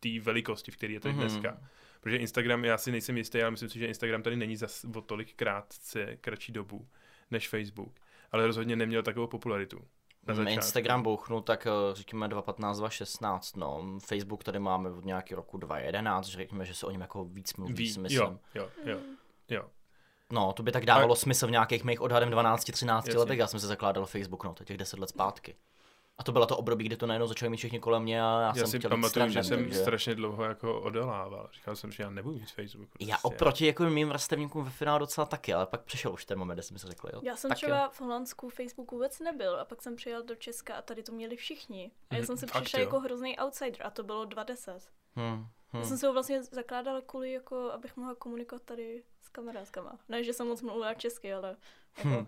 té velikosti, v které je tady Mhm. dneska. Protože Instagram, já si nejsem jistý, ale myslím si, že Instagram tady není zas o tolik krátce, kratší dobu než Facebook. Ale rozhodně neměl takovou popularitu. Na začátku. Instagram bouchnul tak eh, řekněme 2015, 2016, no. Facebook tady máme od nějaký roku 2011, řekněme, že se o něm jako víc mluví, Ví, si myslím. jo, jo, jo, jo. No, to by tak dávalo smysl v nějakých mých odhadem 12-13 Jasně. letech, já jsem se zakládal Facebook, no, to těch 10 let zpátky. A to byla to období, kdy to najednou začali mít všichni kolem mě a já, Já jsem si chtěl pamatuju, že jsem takže- strašně dlouho jako odolával. Říkal jsem, že já nebudu mít Facebook. Já prostě. oproti jako mým vrstevníkům ve finále docela taky, ale pak přišel už ten moment, kde jsem si řekl, jo. Já jsem tak třeba v Holandsku Facebook vůbec nebyl a pak jsem přijel do Česka a tady to měli všichni. A já Mhm, jsem si jo? jako hrozný outsider a to bylo 2010. Jo. Hm, Já hm. jsem si ho vlastně zakládala kvůli, jako, abych mohla komunikovat tady s kamarádkama. Ne, že jsem moc mluvila česky, ale jako, Hm.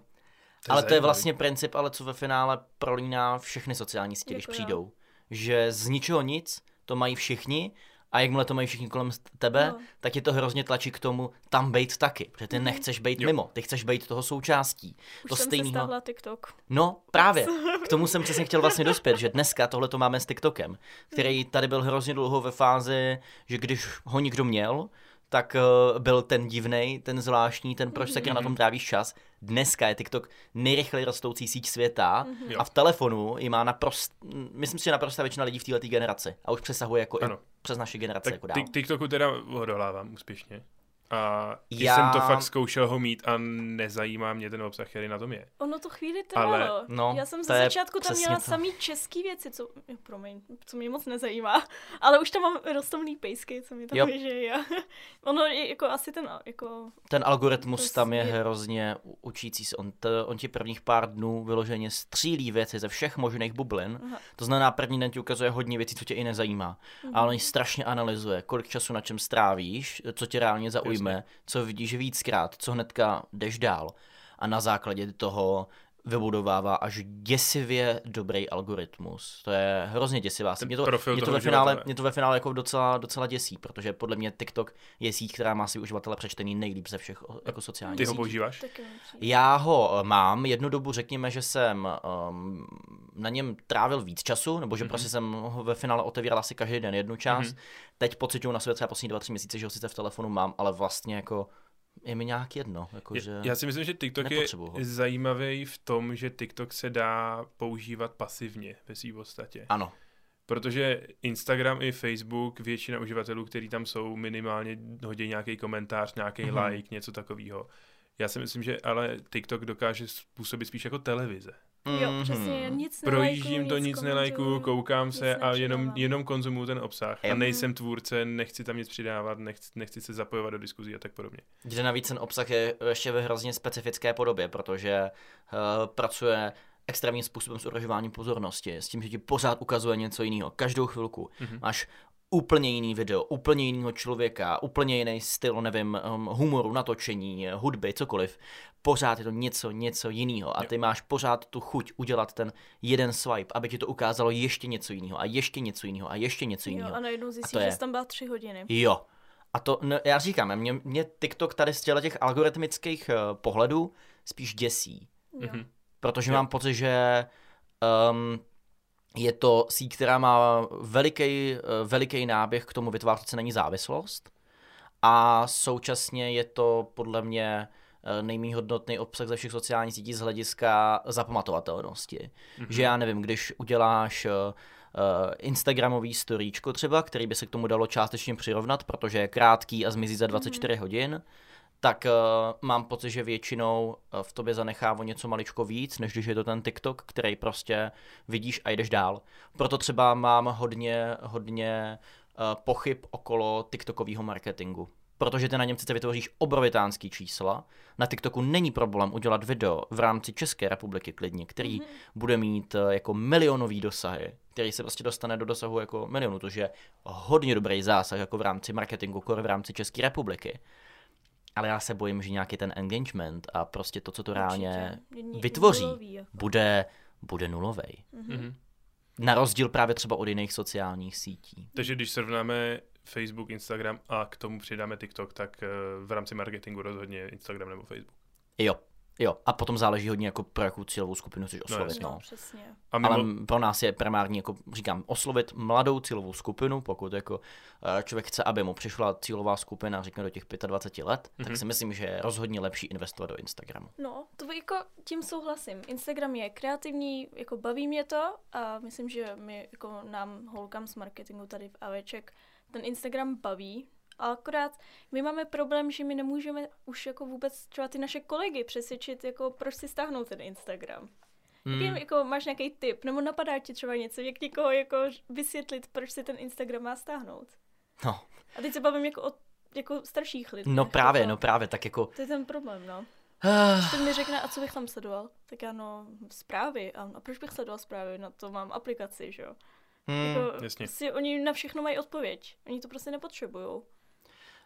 To Ale to je vlastně princip, ale co ve finále prolíná všechny sociální sítě, když Jako jo. přijdou. Že z ničeho nic to mají všichni a jakmile to mají všichni kolem tebe, Jo. tak tě to hrozně tlačí k tomu tam bejt taky, protože ty Mhm. nechceš bejt Jo. mimo, ty chceš bejt toho součástí. už to jsem si stejného. stáhla TikTok. No, právě. K tomu jsem přesně chtěl vlastně dospět, že dneska tohle to máme s TikTokem, který tady byl hrozně dlouho ve fázi, že když ho někdo měl, tak uh, byl ten divnej, ten zvláštní, ten proč sakra na tom trávíš čas. Dneska je TikTok nejrychleji rostoucí síť světa Jo. a v telefonu ji má naprost, myslím si, že naprostá většina lidí v této generaci a už přesahuje jako i Ano. přes naše generace Tak jako dál. tik- TikToku teda odolávám úspěšně. A já... Já- jsem to fakt zkoušel ho mít a nezajímá mě ten obsah, který na tom je. Ono to chvíli Ale- trvalo. no, Já jsem ze začátku tam měla to. samý český věci, co, jo, promiň, co mě moc nezajímá, ale už tam mám rostomný pejsky, co mi tam Jo. běží. A ono je jako asi ten, jako, Ten algoritmus To tam je hrozně učící se. On, t, on ti prvních pár dnů vyloženě střílí věci ze všech možných bublin. Aha. To znamená, první den ti ukazuje hodně věcí, co tě i nezajímá. Ale on ji strašně analyzuje, kolik času na čem strávíš, co tě reálně zaujme, Jasně. co vidíš víckrát, co hnedka jdeš dál. A na základě toho vybudovává až děsivě dobrý algoritmus. To je hrozně děsivá. Ten Mě to, mě to, ve finále, mě to ve finále jako docela, docela děsí, protože podle mě TikTok je síť, která má si uživatele přečtený nejlíp ze všech jako sociálních Ty ho používáš? Já ho eh, mám, jednu dobu řekněme, že jsem um, na něm trávil víc času, nebo že mm-hmm. prostě jsem ho ve finále otevíral asi každý den jednu část. Mm-hmm. Teď pocituju na sebe třeba poslední dva, tři měsíce, že ho sice v telefonu mám, ale vlastně jako je mi nějak jedno. Jako, že... Já, si myslím, že TikTok je zajímavý v tom, že TikTok se dá používat pasivně ve své podstatě. Ano, Protože Instagram i Facebook, většina uživatelů, kteří tam jsou, minimálně hodí nějaký komentář, nějaký Mhm. mm-hmm. like, něco takového. Já si myslím, že ale TikTok dokáže způsobit spíš jako televize. Jo, Mhm. přesně, nic Projíždím to, nic nelajkuju, komentuju, koukám nic se a jenom, nepřidávám. jenom konzumuju ten obsah. A Yep. nejsem tvůrce, nechci tam nic přidávat, nechci, nechci se zapojovat do diskuzí a tak podobně. Kde navíc ten obsah je ještě ve hrozně specifické podobě, protože uh, pracuje extrémním způsobem s udržováním pozornosti, s tím, že ti pořád ukazuje něco jiného. Každou chvilku Mhm. máš úplně jiný video, úplně jiného člověka, úplně jiný styl, nevím, um, humoru, natočení, hudby, cokoliv. Pořád je to něco, něco jiného a ty máš pořád tu chuť udělat ten jeden swipe, aby ti to ukázalo ještě něco jiného a ještě něco jiného a ještě něco Jo, jiného. a najednou to zjistíš, je- že jsi tam byla tři hodiny. Jo. A to, no, já říkám, mě, mě TikTok tady z těch algoritmických uh, pohledů spíš děsí. Jo. Mhm. Protože Jo. mám pocit, že um, je to síť, která má veliký, uh, veliký náběh k tomu vytvářet se na ní závislost a současně je to podle mě uh, nejméně hodnotný obsah ze všech sociálních sítí z hlediska zapamatovatelnosti. Mm-hmm. Že já nevím, když uděláš uh, Instagramový storíčko třeba, který by se k tomu dalo částečně přirovnat, protože je krátký a zmizí za 24 mm-hmm. hodin, tak uh, mám pocit, že většinou uh, v tobě zanechá o něco maličko víc, než když je to ten TikTok, který prostě vidíš a jdeš dál. Proto třeba mám hodně, hodně uh, pochyb okolo TikTokového marketingu. Protože ty na něm sice vytvoříš obrovitánský čísla, na TikToku není problém udělat video v rámci České republiky klidně, který mm-hmm. bude mít uh, jako milionový dosahy, který se prostě dostane do dosahu jako milionu, to je hodně dobrý zásah jako v rámci marketingu, kor v rámci České republiky. Ale já se bojím, že nějaký ten engagement a prostě to, co to reálně Určitě. vytvoří, Nulový, jako. bude, bude nulovej. Mhm. Na rozdíl právě třeba od jiných sociálních sítí. Takže když srovnáme Facebook, Instagram a k tomu přidáme TikTok, tak eh, v rámci marketingu rozhodně Instagram nebo Facebook. Jo, jo. A potom záleží hodně jako pro jakou cílovou skupinu chceš oslovit. jasně. No, No, přesně. A mimo, Ale pro nás je primární, jako říkám, oslovit mladou cílovou skupinu, pokud jako eh, člověk chce, aby mu přišla cílová skupina, řekněme do těch 25 let, mm-hmm. tak si myslím, že je rozhodně lepší investovat do Instagramu. No, to jako tím souhlasím. Instagram je kreativní, jako baví mě to a myslím, že my, jako nám, holkám z marketingu tady v Aveček, ten Instagram baví. A akorát my máme problém, že my nemůžeme už jako vůbec třeba ty naše kolegy přesvědčit, jako proč si stáhnout ten Instagram. Hmm. Jaký, jako máš nějaký tip, nebo napadá ti třeba něco, jak někoho jako vysvětlit, proč si ten Instagram má stáhnout? No. A teď se bavím jako o jako starších lidí. No právě, jako, no právě, tak jako... To je ten problém, no. Ah, Ten mi řekne, a co bych tam sledoval? Tak já no, zprávy. A, a proč bych sledoval zprávy? No to mám aplikaci, že jo. hmm. Jako, jasně. si oni na všechno mají odpověď. Oni to prostě nepotřebují.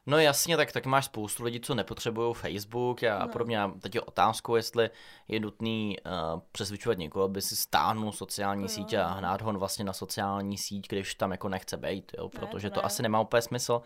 No jasně, tak, tak máš spoustu lidí, co nepotřebují Facebook a No. podobně. A teď je otázkou, jestli je nutný uh, přesvědčovat někoho, aby si stáhnul sociální Jo. síť a hnát ho vlastně na sociální síť, když tam jako nechce být, jo, Ne, protože to to ne. asi nemá úplně smysl.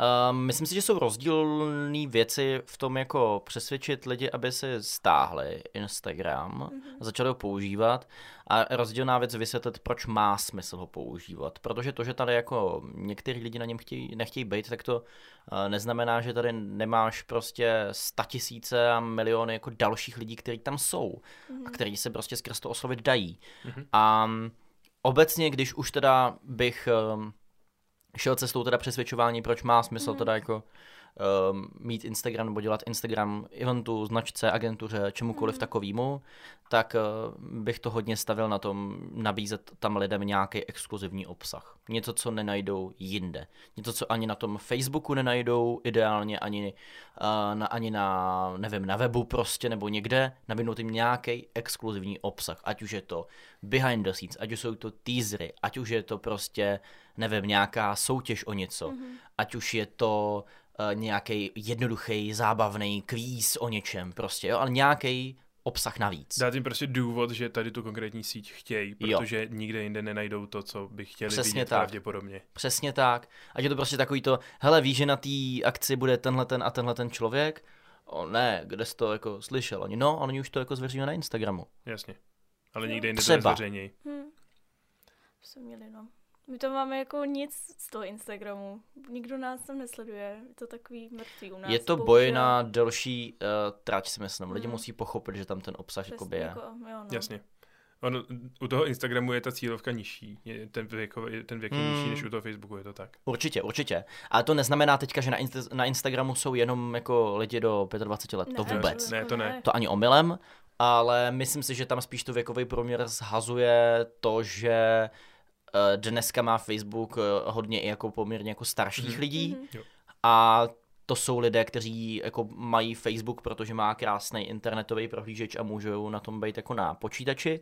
Uh, myslím si, že jsou rozdílné věci v tom, jako přesvědčit lidi, aby si stáhli Instagram, Mhm. a začali ho používat a rozdílná věc vysvětlit, proč má smysl ho používat. Protože to, že tady jako některý lidi na něm chtějí, nechtějí být, tak to uh, neznamená, že tady nemáš prostě statisíce a miliony jako dalších lidí, kteří tam jsou Mhm. a kteří se prostě skrz to oslovit dají. Mhm. A mm, obecně, když už teda bych um, šel cestou teda přesvědčování, proč má smysl Mhm. teda jako um, mít Instagram nebo dělat Instagram eventu, značce, agentuře, čemukoliv Mhm. takovýmu, tak uh, bych to hodně stavil na tom nabízet tam lidem nějaký exkluzivní obsah. Něco, co nenajdou jinde. Něco, co ani na tom Facebooku nenajdou, ideálně ani, uh, na, ani na, nevím, na webu prostě nebo někde, nabídnout jim nějaký exkluzivní obsah. Ať už je to behind the scenes, ať už jsou to teasery, ať už je to prostě, nevím, nějaká soutěž o něco, Mhm. ať už je to uh, nějaký jednoduchý, zábavný kvíz o něčem prostě, jo, ale nějaký obsah navíc. Dát jim prostě důvod, že tady tu konkrétní síť chtějí, Jo. protože nikde jinde nenajdou to, co by chtěli Přesně vidět tak. pravděpodobně. Přesně tak. Ať je to prostě takový to, hele, víš, že na té akci bude tenhle ten a tenhle ten člověk? O ne, kde jsi to jako slyšel? Oni, no, oni už to jako zveřejňují na Instagramu. Jasně. Ale Jo. nikde jinde to Třeba. nezveřejnějí. Hm. Jsme měli, no. My to máme jako nic z toho Instagramu. Nikdo nás tam nesleduje. Je to takový mrtvý u nás. je to boj bohužel. na delší uh, trať, si myslím. Lidi Hmm. musí pochopit, že tam ten obsah Přesně, jakoby je. jako, jo, no. Jasně. Ono, u toho Instagramu je ta cílovka nižší. Je ten věk, ten věk je Hmm. nižší než u toho Facebooku, je to tak. Určitě, určitě. Ale to neznamená teďka, že na, Insta- na Instagramu jsou jenom jako lidi do 25 let. to Ne, vůbec. Ne, to ne. To ani omylem, ale myslím si, že tam spíš to věkový průměr zhazuje to, že eh, dneska má Facebook eh, hodně i jako poměrně jako starších Mhm. lidí Mhm. a to jsou lidé, kteří jako mají Facebook, protože má krásný internetový prohlížeč a můžou na tom být jako na počítači,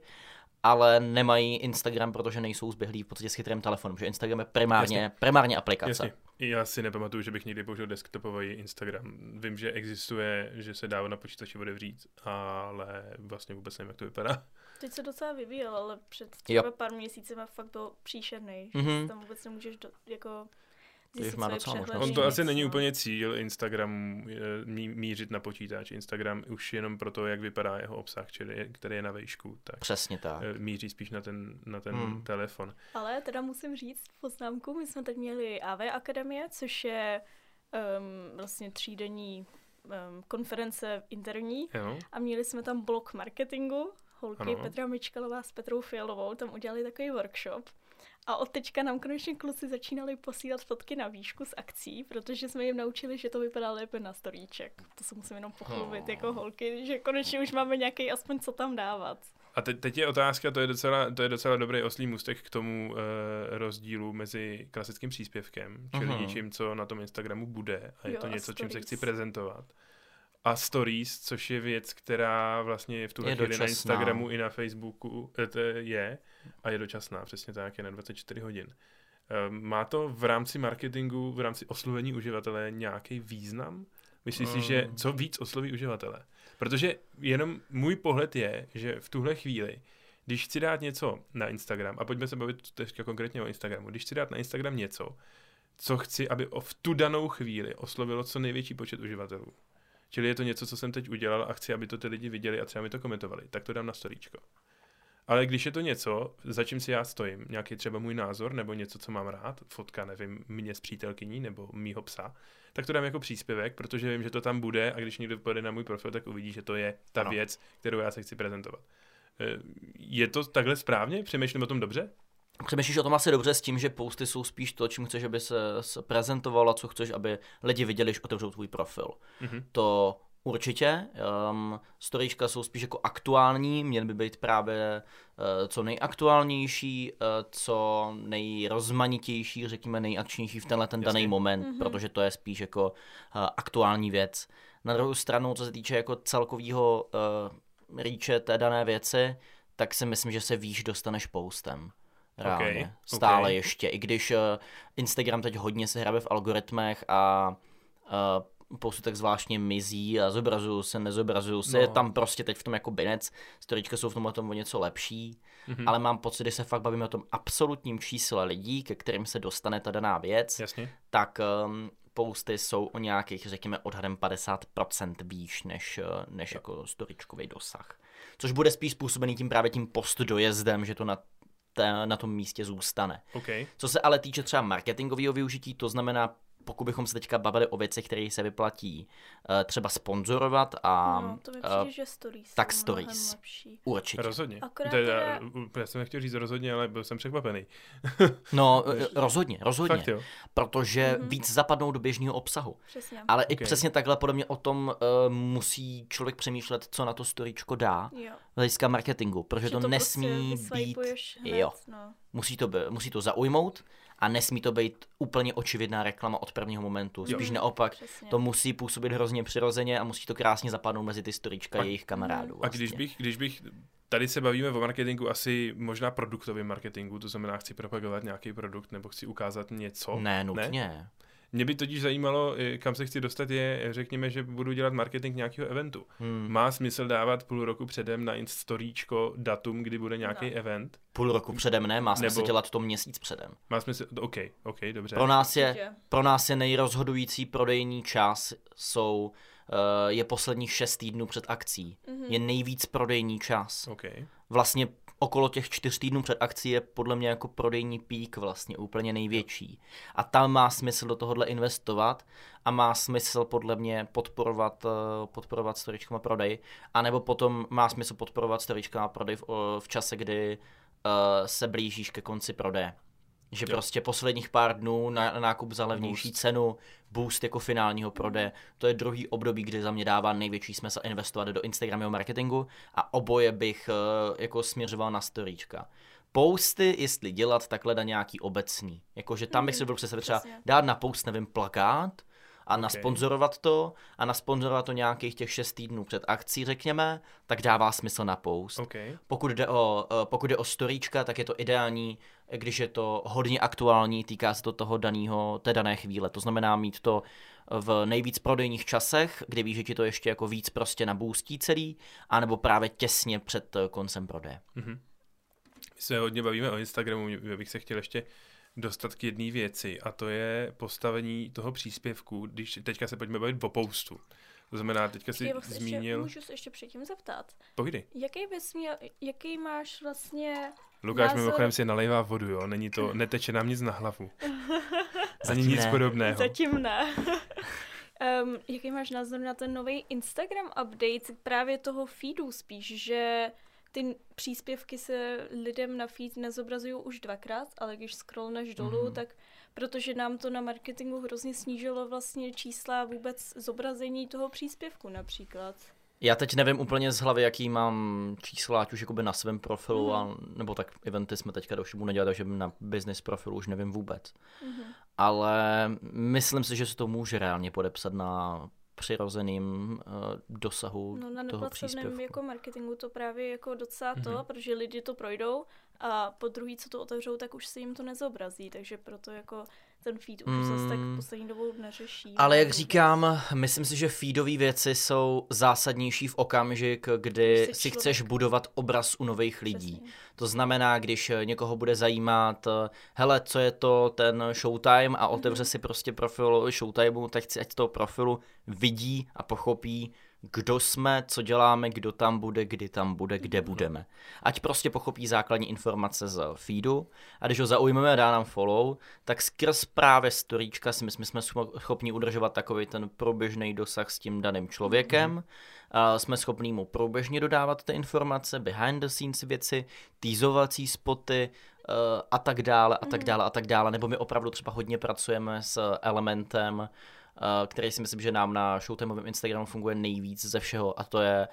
ale nemají Instagram, protože nejsou zběhlí v podstatě s chytrým telefonem, že Instagram je primárně, Jasně. primárně aplikace. Jasně. Já si nepamatuju, že bych někdy použil desktopový Instagram. Vím, že existuje, že se dá na počítači otevřít, ale vlastně vůbec nevím, jak to vypadá. Teď se docela vyvíjel, ale před třeba pár měsíci fakt byl příšerný. Mhm. Mm-hmm. Tam vůbec nemůžeš do, jako zjistit má docela možnost. On to asi není úplně cíl Instagramu eh, mí- mířit na počítač. Instagram už jenom proto, jak vypadá jeho obsah, čili který je na vejšku, tak Přesně tak. eh, míří spíš na ten, na ten Hmm. telefon. Ale teda musím říct poznámku, my jsme teď měli AV Akademie, což je um, vlastně třídenní um, konference interní Jo? a měli jsme tam blok marketingu. Holky Ano. Petra Mičkalová s Petrou Fialovou tam udělali takový workshop. A od teďka nám konečně kluci začínali posílat fotky na výšku z akcí, protože jsme jim naučili, že to vypadá lépe na storíček. To se musím jenom pochlubit Oh. jako holky, že konečně už máme nějaký aspoň co tam dávat. A teď, teď je otázka, to je docela, to je docela dobrý oslý můstek k tomu e, rozdílu mezi klasickým příspěvkem, čili Mhm. něčím, co na tom Instagramu bude a je Jo, to a něco, čím se chci prezentovat. A stories, což je věc, která vlastně je v tuhle chvíli na. Instagramu i na Facebooku e, to je a je dočasná, přesně tak, je na 24 hodin. E, má to v rámci marketingu, v rámci oslovení uživatele nějaký význam? Myslíš si, že Mm. co víc osloví uživatele? Protože jenom můj pohled je, že v tuhle chvíli, když chci dát něco na Instagram, a pojďme se bavit teďka konkrétně o Instagramu, když chci dát na Instagram něco, co chci, aby o- v tu danou chvíli oslovilo co největší počet uživatelů. Čili je to něco, co jsem teď udělal a chci, aby to ty lidi viděli a třeba mi to komentovali, tak to dám na storíčko. Ale když je to něco, za čím si já stojím, nějaký třeba můj názor, nebo něco, co mám rád, fotka, nevím, mě s přítelkyní nebo mýho psa, tak to dám jako příspěvek, protože vím, že to tam bude a když někdo pojede na můj profil, tak uvidí, že to je ta Ano. věc, kterou já se chci prezentovat. Eh, Je to takhle správně? Přemýšlím o tom dobře? Přemýšlíš o tom asi dobře s tím, že posty jsou spíš to, čím chceš, aby se, se prezentoval a co chceš, aby lidi viděli, když otevřou tvůj profil. Mhm. To Určitě. Um, storyčka jsou spíš jako aktuální, měly by být právě uh, co nejaktuálnější, uh, co nejrozmanitější, řekněme nejakčnější v tenhle ten Jasně. daný moment, Mhm. protože to je spíš jako uh, aktuální věc. Na druhou stranu, co se týče jako celkového uh, reache té dané věci, tak si myslím, že se výš dostaneš postem. Reálně. Ok, Stále ok. ještě. I když uh, Instagram teď hodně se hrabe v algoritmech a uh, tak zvláštně mizí a zobrazuju se, nezobrazuju se, No. je tam prostě teď v tom jako binec, storička jsou v tomhle tom o něco lepší, Mhm. ale mám pocit, že se fakt bavíme o tom absolutním čísle lidí, ke kterým se dostane ta daná věc, Jasně. tak um, posty jsou o nějakých, řekněme, odhadem 50% výš než, uh, než jako storičkový dosah. Což bude spíš způsobený tím právě tím post dojezdem, že to na, na tom místě zůstane. OK. Co se ale týče třeba marketingového využití, to znamená, pokud bychom se teďka bavili o věcech, které se vyplatí uh, třeba sponzorovat a no, to mi uh, přijde, že stories tak stories. lepší. určitě. Rozhodně. Akorát Teda, teda- já jsem nechtěl říct rozhodně, ale byl jsem překvapený. No, eh, rozhodně, rozhodně. Fakt jo. Protože Mhm. víc zapadnou do běžného obsahu. Přesně. Ale i Ok. přesně takhle podobně o tom uh, musí člověk přemýšlet, co na to storíčko dá Jo. z hlediska marketingu, protože Že to, to nesmí prostě být, hned, jo, No. musí to, být, musí to zaujmout a nesmí to být úplně očividná reklama od prvního momentu. Jo. Spíš Mhm, naopak, Přesně. to musí působit hrozně přirozeně a musí to krásně zapadnout mezi ty storíčka A- jejich kamarádů. A Vlastně. když bych, když bych, tady se bavíme o marketingu, asi možná produktovém marketingu, to znamená, chci propagovat nějaký produkt nebo chci ukázat něco. Ne, nutně. Mě by totiž zajímalo, eh, kam se chci dostat, je, řekněme, že budu dělat marketing nějakého eventu. Hmm. Má smysl dávat půl roku předem na storíčko datum, kdy bude nějaký No. event? Půl roku předem ne, má smysl Nebo- dělat to měsíc předem. Má smysl, OK, OK, dobře. Pro nás je, pro nás je nejrozhodující prodejní čas jsou, uh, je posledních šest týdnů před akcí. Mhm. Je nejvíc prodejní čas. OK, Vlastně okolo těch čtyř týdnů před akcí je podle mě jako prodejní pík vlastně úplně největší. A tam má smysl do tohohle investovat a má smysl podle mě podporovat, eh, podporovat storičkama prodej, anebo potom má smysl podporovat storičkama prodej v, v čase, kdy uh, se blížíš ke konci prodeje. Že Jo. prostě posledních pár dnů na, na nákup za levnější Boost. cenu, boost jako finálního prodeje, to je druhý období, kdy za mě dává největší smysl investovat do Instagramového marketingu a oboje bych uh, jako směřoval na storíčka. Posty, jestli dělat, takhle na nějaký obecný. Jakože tam bych si byl představit třeba dát na post, nevím, plakát a Ok. nasponzorovat to a nasponzorovat to nějakých těch šest týdnů před akcí, řekněme, tak dává smysl na post. OK. Pokud jde o, eh, pokud jde o storíčka, tak je to ideální, když je to hodně aktuální, týká se to toho daného, té dané chvíle. To znamená mít to v nejvíc prodejních časech, kdy víš, že ti to ještě jako víc prostě nabůstí celý, anebo právě těsně před eh, koncem prodeje. Mhm. My se hodně bavíme o Instagramu, já bych se chtěl ještě dostat k jedné věci a to je postavení toho příspěvku, když teďka se pojďme bavit o postu. To znamená, teďka si se ještě, zmínil... můžu se ještě předtím zeptat. Povídej. Jaký bys měl, jaký máš vlastně Lukáš Názor- mimochodem si nalejvá vodu, jo? Není to, neteče nám nic na hlavu. Ani nic ne. podobného. Zatím ne. um, jaký máš názor na ten nový Instagram update právě toho feedu spíš, že ty příspěvky se lidem na feed nezobrazují už dvakrát, ale když scrollneš dolů, Mhm. mm. tak protože nám to na marketingu hrozně snížilo vlastně čísla vůbec zobrazení toho příspěvku například. Já teď nevím úplně z hlavy, jaký mám čísla, ať už jakoby na svém profilu, Mhm. a, nebo tak eventy jsme teďka do šibu nedělali, takže na business profilu už nevím vůbec. Mhm. Ale myslím si, že se to může reálně podepsat na přirozeným uh, dosahu No na toho příspěvku. jako marketingu to právě jako docela to, Mhm. protože lidi to projdou a po druhý, co to otevřou, tak už se jim to nezobrazí, takže proto jako ten feed už zase tak Mm. poslední dobou neřeší. Ale jak říkám, myslím si, že feedové věci jsou zásadnější v okamžik, kdy si člověk. chceš budovat obraz u nových lidí. Přesně. To znamená, když eh, někoho bude zajímat, eh, hele, co je to ten Showtime a otevře Mhm. si prostě profil Showtimeu, tak chci, ať toho profilu vidí a pochopí, kdo jsme, co děláme, kdo tam bude, kdy tam bude, kde budeme. Ať prostě pochopí základní informace z feedu a když ho zaujmeme a dá nám follow, tak skrz právě storíčka si myslím, jsme schopni udržovat takový ten průběžný dosah s tím daným člověkem. A jsme schopni mu průběžně dodávat ty informace, behind the scenes věci, týzovací spoty uh, a tak dále a tak Mhm. dále a tak dále. Nebo my opravdu třeba hodně pracujeme s elementem uh, který si myslím, že nám na Showtimeovém Instagramu funguje nejvíc ze všeho a to je,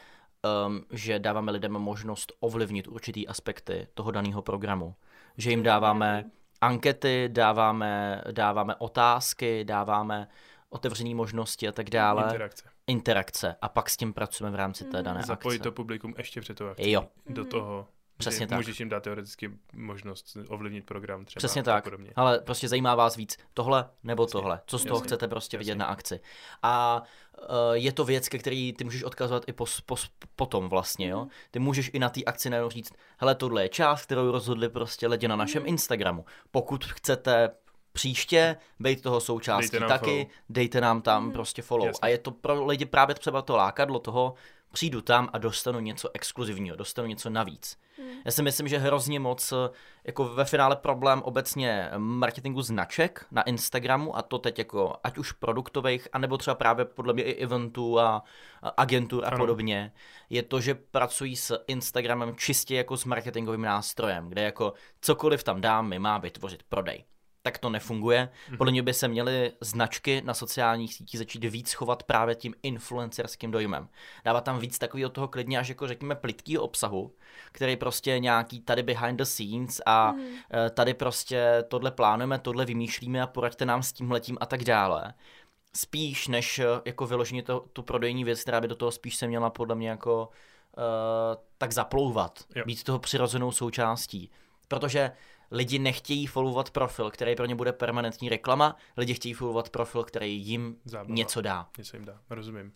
um, že dáváme lidem možnost ovlivnit určitý aspekty toho daného programu. Že jim dáváme ankety, dáváme, dáváme otázky, dáváme otevřené možnosti a tak dále. Interakce. Interakce. A pak s tím pracujeme v rámci té dané Zapojit akce. to publikum ještě před tou akcí. Jo. Do Mhm. toho. Přesně tak. Můžeš jim dát teoreticky možnost ovlivnit program třeba. Přesně tak. Podobně. Ale prostě zajímá vás víc tohle nebo Jasně. tohle. Co z toho Jasně. chcete prostě vidět Jasně. na akci. A uh, je to věc, ke který ty můžeš odkazovat i pos, pos, potom vlastně, jo. Mhm. Ty můžeš i na té akci najednou říct, hele, tohle je část, kterou rozhodli prostě lidi na našem Mhm. Instagramu. Pokud chcete příště být toho součástí Dejte taky, follow. dejte nám tam Mhm. prostě follow. Jasně. A je to pro lidi právě třeba to lákadlo toho, přijdu tam a dostanu něco exkluzivního, dostanu něco navíc. Mhm. Já si myslím, že hrozně moc, eh, jako ve finále problém obecně marketingu značek na Instagramu a to teď jako ať už produktových, anebo třeba právě podle mě i eventů a, a agentur a Ano. podobně, je to, že pracují s Instagramem čistě jako s marketingovým nástrojem, kde jako cokoliv tam dám, mi má vytvořit prodej. Tak to nefunguje. Podle mě by se měly značky na sociálních sítích začít víc chovat právě tím influencerským dojmem. Dávat tam víc takového toho klidně až jako řekněme plitkého obsahu, který prostě nějaký tady behind the scenes a Mhm. eh, tady prostě tohle plánujeme, tohle vymýšlíme a poraďte nám s tímhletím a tak dále. Spíš než eh, jako vyloženě to, tu prodejní věc, která by do toho spíš se měla podle mě jako uh, tak zaplouvat, Jo. být toho přirozenou součástí. Protože lidi nechtějí followovat profil, který pro ně bude permanentní reklama, lidi chtějí followovat profil, který jim Zábava. něco dá. Něco jim dá, rozumím.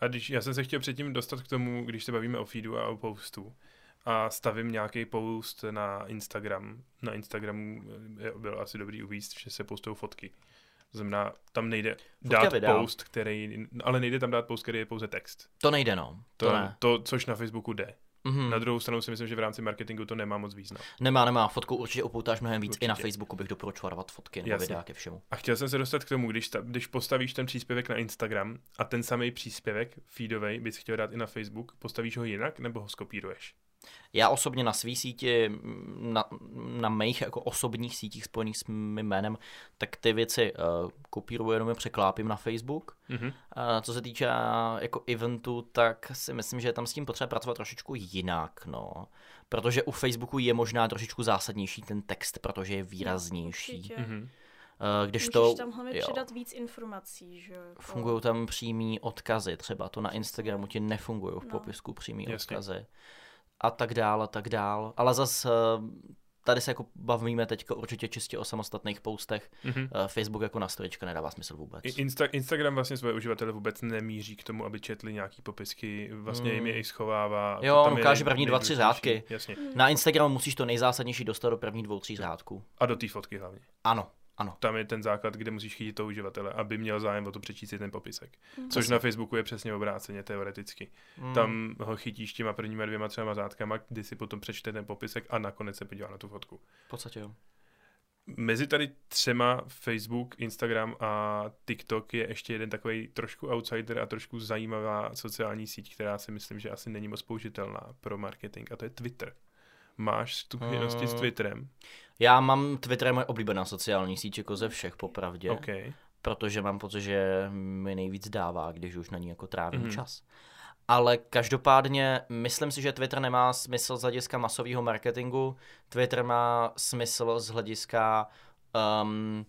A když já jsem se chtěl předtím dostat k tomu, když se bavíme o feedu a o postu, a stavím nějaký post na Instagram. Na Instagramu je, byl asi dobrý uvíct, že se postují fotky. To znamená, tam nejde dát videa. post, který, ale nejde tam dát post, který je pouze text. To nejde, no. To, To, ne. to což na Facebooku jde. Mhm. Na druhou stranu si myslím, že v rámci marketingu to nemá moc význam. Nemá, nemá. Fotku určitě upoutáš mnohem víc. Určitě. I na Facebooku bych doporučoval dávat fotky nebo Jasně. videa ke všemu. A chtěl jsem se dostat k tomu, když, ta, když postavíš ten příspěvek na Instagram a ten samý příspěvek feedovej bys chtěl dát i na Facebook, postavíš ho jinak nebo ho skopíruješ? Já osobně na svý síti, m, na, na mých jako osobních sítích spojených s mým jménem, tak ty věci uh, kopíruju, jenom je překlápím na Facebook. Mhm. Uh, co se týče uh, jako eventu, tak si myslím, že je tam s tím potřeba pracovat trošičku jinak, no. Protože u Facebooku je možná trošičku zásadnější ten text, protože je výraznější. Určitě. Mhm. Uh, když Můžeš to tam hlavně jo. přidat víc informací, že jako- fungují tam přímý odkazy, třeba to na Instagramu ti nefungují v No. popisku přímý Jasně. odkazy. A tak dál, a tak dál. Ale zas eh, tady se jako bavíme teďka určitě čistě o samostatných postech. Mhm. Eh, Facebook jako na storička nedává smysl vůbec. Insta- Instagram vlastně svoje uživatele vůbec nemíří k tomu, aby četli nějaký popisky, vlastně jim je Hmm. i schovává. Jo, tam je ukáže první dva, tři řádky. Jasně. Na Instagramu musíš to nejzásadnější dostat do prvních dvou, tří řádků. A do té fotky hlavně. Ano, ano. Tam je ten základ, kde musíš chytit toho uživatele, aby měl zájem o to přečíst si ten popisek. Mhm. Což na Facebooku je přesně obráceně, teoreticky. Hmm. Tam ho chytíš těma prvníma dvěma, třema řádkama, kdy si potom přečte ten popisek a nakonec se podívá na tu fotku. V podstatě jo. Mezi tady třema Facebook, Instagram a TikTok je ještě jeden takový trošku outsider a trošku zajímavá sociální síť, která si myslím, že asi není moc použitelná pro marketing a to je Twitter. Máš zkušenosti s Mm. Twitterem? Já mám Twitter je moje oblíbená sociální síť jako ze všech popravdě. OK. protože mám pocit, že mi nejvíc dává, když už na ní jako trávím mm-hmm. čas. Ale každopádně myslím si, že Twitter nemá smysl z hlediska masového marketingu. Twitter má smysl z hlediska um,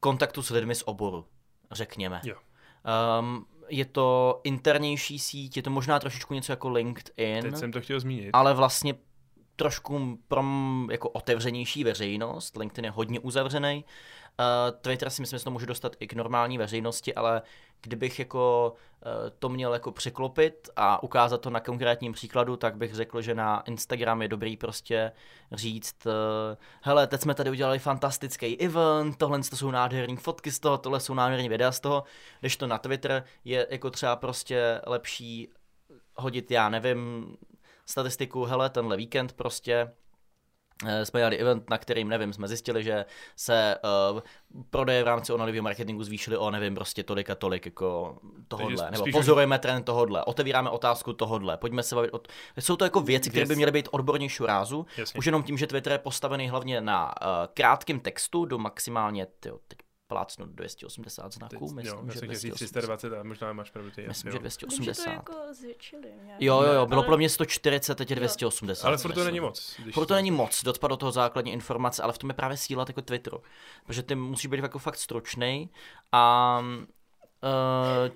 kontaktu s lidmi z oboru, řekněme. Jo. Um, je to internější síť, je to možná trošičku něco jako LinkedIn, Teď jsem to chtěl zmínit. ale vlastně trošku pro jako otevřenější veřejnost. LinkedIn je hodně uzavřený. Uh, Twitter si myslím, že to může dostat i k normální veřejnosti, ale kdybych jako uh, to měl jako překlopit a ukázat to na konkrétním příkladu, tak bych řekl, že na Instagram je dobrý prostě říct, uh, hele, teď jsme tady udělali fantastický event, tohle to jsou nádherné fotky z toho, tohle jsou nádherné videa z toho, když to na Twitter je jako třeba prostě lepší hodit, já nevím, statistiku, hele, tenhle víkend prostě eh, jsme dělali event, na kterým, nevím, jsme zjistili, že se uh, prodeje v rámci online marketingu zvýšily o, nevím, prostě tolik a tolik, jako tohodle, nebo pozorujeme trend tohodle, otevíráme otázku tohodle, pojďme se bavit o... Jsou to jako věci, které by měly být odbornější rázu, Jasně. už jenom tím, že Twitter je postavený hlavně na uh, krátkém textu do maximálně tyjo, teď plácnout 280 znaků, Teď- myslím, jo, že jsem chtěl říct 280. 320 a možná máš pravdu ty. Myslím, jo. že Vím, že to 280. jako zvětšili nějak. Jo, jo, jo, bylo Ale- pro mě 140, teď je Jo. 280. Ale si furt to myslím. není moc. když Proto to- není moc docpat do toho základní informace, ale v tom je právě síla jako Twitteru. Protože ty musíš být jako fakt stručný a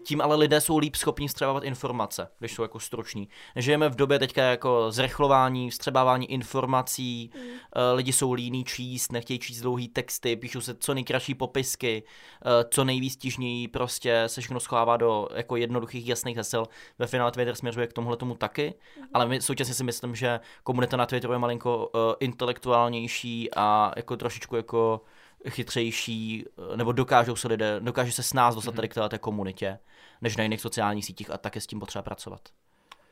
tím ale lidé jsou líp schopni vstřebávat informace, když jsou jako struční. Žijeme v době teďka jako zrychlování, vstřebávání informací, Mm. uh, lidi jsou líní číst, nechtějí číst dlouhý texty, píšou se co nejkratší popisky, uh, co nejvýstižněji prostě se všechno schovává do jako jednoduchých jasných hesel. Ve finále Twitter směřuje k tomuhle tomu taky, ale my, současně si myslím, že komunita na Twitteru je malinko intelektuálnější a jako trošičku jako chytřejší, eh, nebo dokážou se lidé, dokáže se s nás dostat tady k té té komunitě, než na jiných sociálních sítích a také s tím potřeba pracovat.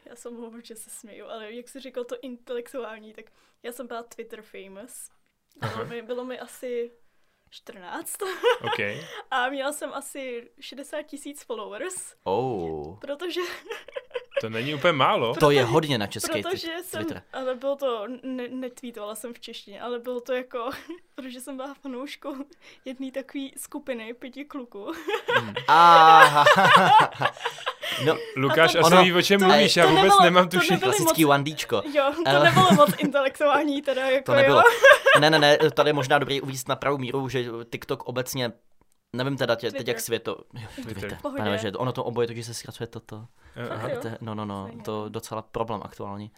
Já jsem mluvím, že se směju, ale jak jsi říkal to intelektuální, tak já jsem byla Twitter famous. Bylo mi, bylo mi asi 14 OK. a měla jsem asi 60 tisíc followers, Oh. protože, To není úplně málo. To je hodně na český protože twi- jsem, Twitter. ale bylo to, ne, netweetovala jsem v češtině, ale bylo to jako, protože jsem byla fanouškou jedné takové skupiny pěti kluků. Aha. no, Lukáš, A asi ono- ví, o čem to- mluvíš, já vůbec nebylo- nemám to tušení. klasický moc- Wandíčko. Jo, to nebylo moc intelektuální teda, jako To nebylo. jo. Ne, ne, ne, tady je možná dobrý uvíct na pravou míru, že TikTok obecně, nevím teda tě, teď jak světo, jo, Twitter. Twitter, pane, že ono to oboje, takže se zkracuje toto. Aha. To je- No, no, no, to docela problém aktuálně.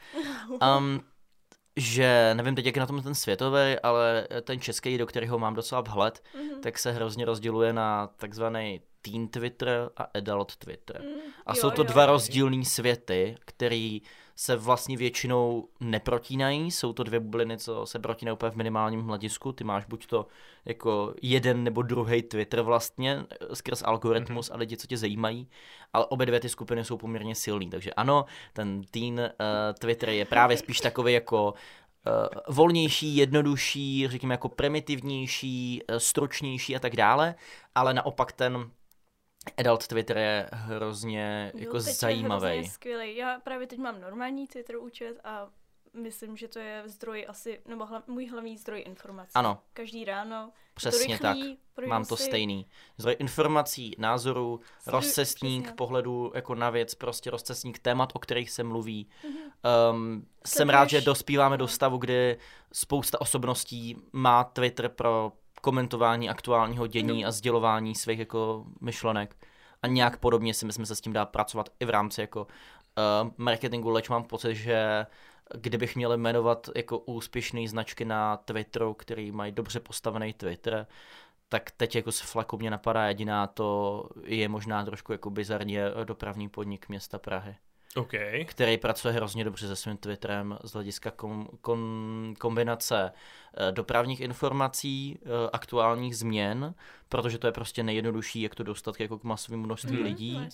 Um, že nevím teď, jak je na tom ten světový, ale ten český, do kterého mám docela vhled, Mhm. tak se hrozně rozděluje na takzvaný teen Twitter a adult Twitter. Mm, A jo, jsou to jo. dva rozdílný světy, který se vlastně většinou neprotínají. Jsou to dvě bubliny, co se protínají úplně v minimálním hledisku. Ty máš buď to jako jeden nebo druhý Twitter vlastně skrz algoritmus a lidi, co tě zajímají, ale obě dvě ty skupiny jsou poměrně silný. Takže ano, ten teen uh, Twitter je právě spíš takový jako uh, volnější, jednodušší, řekněme jako primitivnější, uh, stručnější a tak dále, ale naopak ten adult Twitter je hrozně Jo, jako teď Je zajímavý. hrozně skvělý. Já právě teď mám normální Twitter účet a myslím, že to je zdroj asi, nebo hla, můj hlavní zdroj informací. Ano, Každý ráno. přesně to tak. rychlý, projdu Mám to si, stejný. Zdroj informací, názorů, Zdroj- rozcestník přesně. pohledu jako na věc, prostě rozcestník témat, o kterých se mluví. Mhm. Um, jsem rád, že dospíváme do no. stavu, kdy spousta osobností má Twitter pro komentování aktuálního dění No. a sdělování svých jako myšlenek. A nějak podobně si myslím, že se s tím dá pracovat i v rámci jako uh, marketingu, leč mám pocit, že kdybych měl jmenovat jako úspěšné značky na Twitteru, který mají dobře postavený Twitter, tak teď jako z flaku mě napadá jediná, to je možná trošku jako bizarně dopravní podnik města Prahy OK. který pracuje hrozně dobře se svým Twitterem z hlediska kom, kom, kombinace eh, dopravních informací, eh, aktuálních změn, protože to je prostě nejjednodušší, jak to dostat jako k masovému množství Mhm. lidí No,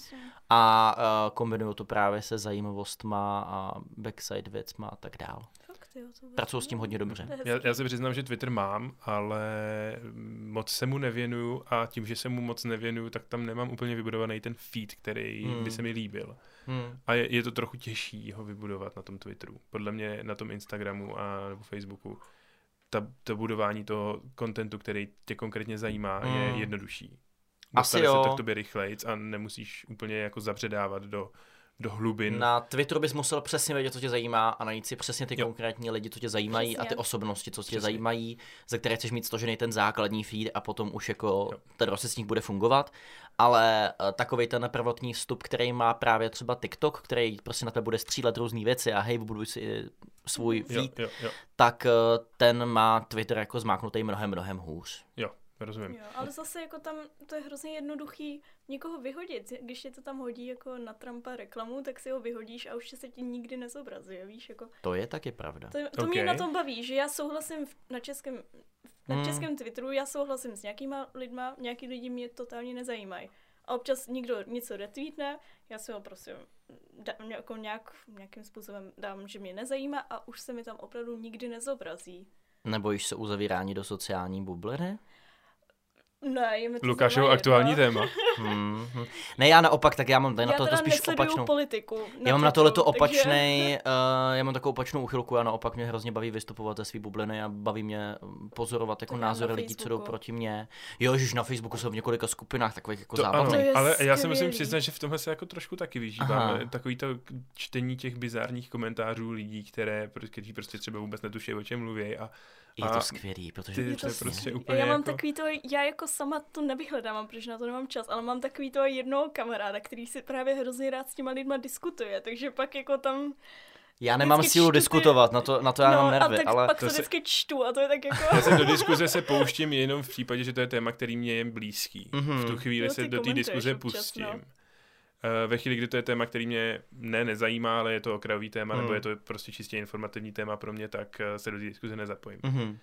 a uh, kombinují to právě se zajímavostma a backside věcma a tak dál. Pracuji s tím hodně dobře. Já, já se přiznám, že Twitter mám, ale moc se mu nevěnuju a tím, že se mu moc nevěnuju, tak tam nemám úplně vybudovaný ten feed, který Hmm. by se mi líbil. Hmm. A je, je to trochu těžší ho vybudovat na tom Twitteru. Podle mě na tom Instagramu a nebo Facebooku ta, to budování toho kontentu, který tě konkrétně zajímá, Hmm. je jednodušší. Asi Dostane se jo. to k tobě rychlejc a nemusíš úplně jako zabředávat do, do hlubin. Na Twitteru bys musel přesně vědět, co tě zajímá a najít si přesně ty Jo. konkrétní lidi, co tě zajímají a ty Přesně. osobnosti, co tě Přesně. zajímají, ze které chceš mít stožený ten základní feed a potom už jako Jo. ten rozcestník bude fungovat. Ale uh, takový ten prvotní vstup, který má právě třeba TikTok, který prostě na tebe bude střílet různé věci a hej, vybuduj si svůj jo, feed, jo, jo, tak uh, ten má Twitter jako zmáknutý mnohem, mnohem hůř. jo, rozumím. Jo, ale zase jako tam to je hrozně jednoduchý někoho vyhodit. Když je to tam hodí jako na Trumpa reklamu, tak si ho vyhodíš a už se ti nikdy nezobrazí, víš, jako To je taky pravda. to, to mě Ok. na tom baví, že já souhlasím v, na českém na Hmm. českém Twitteru, já souhlasím s nějakýma lidma, nějaký lidi mě totálně nezajímají. A občas někdo něco retweetne, já si ho prostě dám, jako nějak, nějakým způsobem dám, že mě nezajímá a už se mi tam opravdu nikdy nezobrazí. Nebo již se uzavírání do sociální bubliny? Ne, je mi to Lukášovo aktuální jedno. téma. Hmm, hm. Ne, já naopak, tak já mám tady na Já to, to teda spíš opačnou. politiku. Já mám na Twitteru, tohleto takže- opačnej, uh, já mám takovou opačnou uchylku a naopak mě hrozně baví vystupovat ze svý bubliny a baví mě mm, pozorovat jako Tak já názory na lidí, co jdou proti mně. Jo, že na Facebooku jsou v několika skupinách takových jako To ano. To ale já se musím přiznat, že v tomhle se jako trošku taky Aha. vyžíváme. Takový to čtení těch bizárních komentářů lidí, které, kteří prostě třeba vůbec netuší, o čem mluví a Je a to skvělý, protože ty- Je to je to prostě úplně já mám jako- takový to, já jako sama to nevyhledávám, protože na to nemám čas, ale mám takový to jednoho kamaráda, který si právě hrozně rád s těma lidma diskutuje, takže pak jako tam... já nemám vždycky sílu čtu ty- diskutovat, na to, na to já no, nemám a nervy, tak ale pak To to, si- vždycky čtu a to je tak jako... já se do diskuze se pouštím jenom v případě, že to je téma, který mě je blízký. Mhm. V tu chvíli Jo, se do té diskuze občas, pustím. no. Eh, Ve chvíli, kdy to je téma, který mě ne nezajímá, ale je to okrajový téma, Hmm. nebo je to prostě čistě informativní téma pro mě, tak eh, se do té diskuze nezapojím. mhm.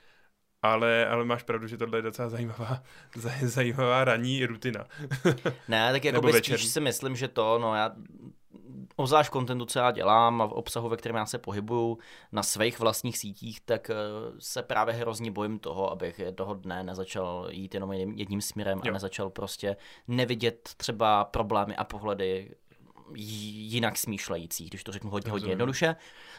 Ale, ale máš pravdu, že tohle je docela zajímavá, zaj- zajímavá ranní rutina. Ne, tak jako spíš si myslím, že to, no já obzvlášť kontentu, co já dělám a v obsahu, ve kterém já se pohybuju na svých vlastních sítích, tak eh, se právě hrozně bojím toho, abych jednoho dne nezačal jít jenom jedním, směrem Jo. a nezačal prostě nevidět třeba problémy a pohledy jinak smýšlejících, když to řeknu hodně, hodně jednoduše.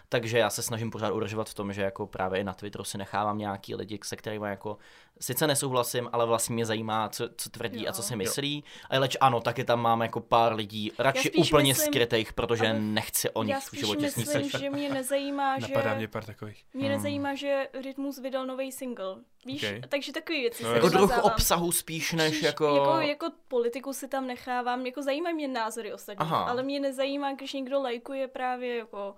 Takže já se snažím pořád udržovat v tom, že jako právě i na Twitteru si nechávám nějaký lidi, se kterými jako sice nesouhlasím, ale vlastně mě zajímá, co, co tvrdí a co Jo. si Jo. myslí. A leč ano, taky tam mám jako pár lidí, radši úplně myslím, skrytých, protože abych- nechci o nich v životě myslím, že mě nezajímá, že... Napadá mě pár takových. Mě Hmm. nezajímá, že Rytmus vydal nový single. Víš, Okay. takže takový věci No, se Jako druh obsahu spíš než Spíš jako... jako... Jako politiku si tam nechávám, jako zajímají mě názory ostatních, Aha. ale mě nezajímá, když někdo lajkuje právě jako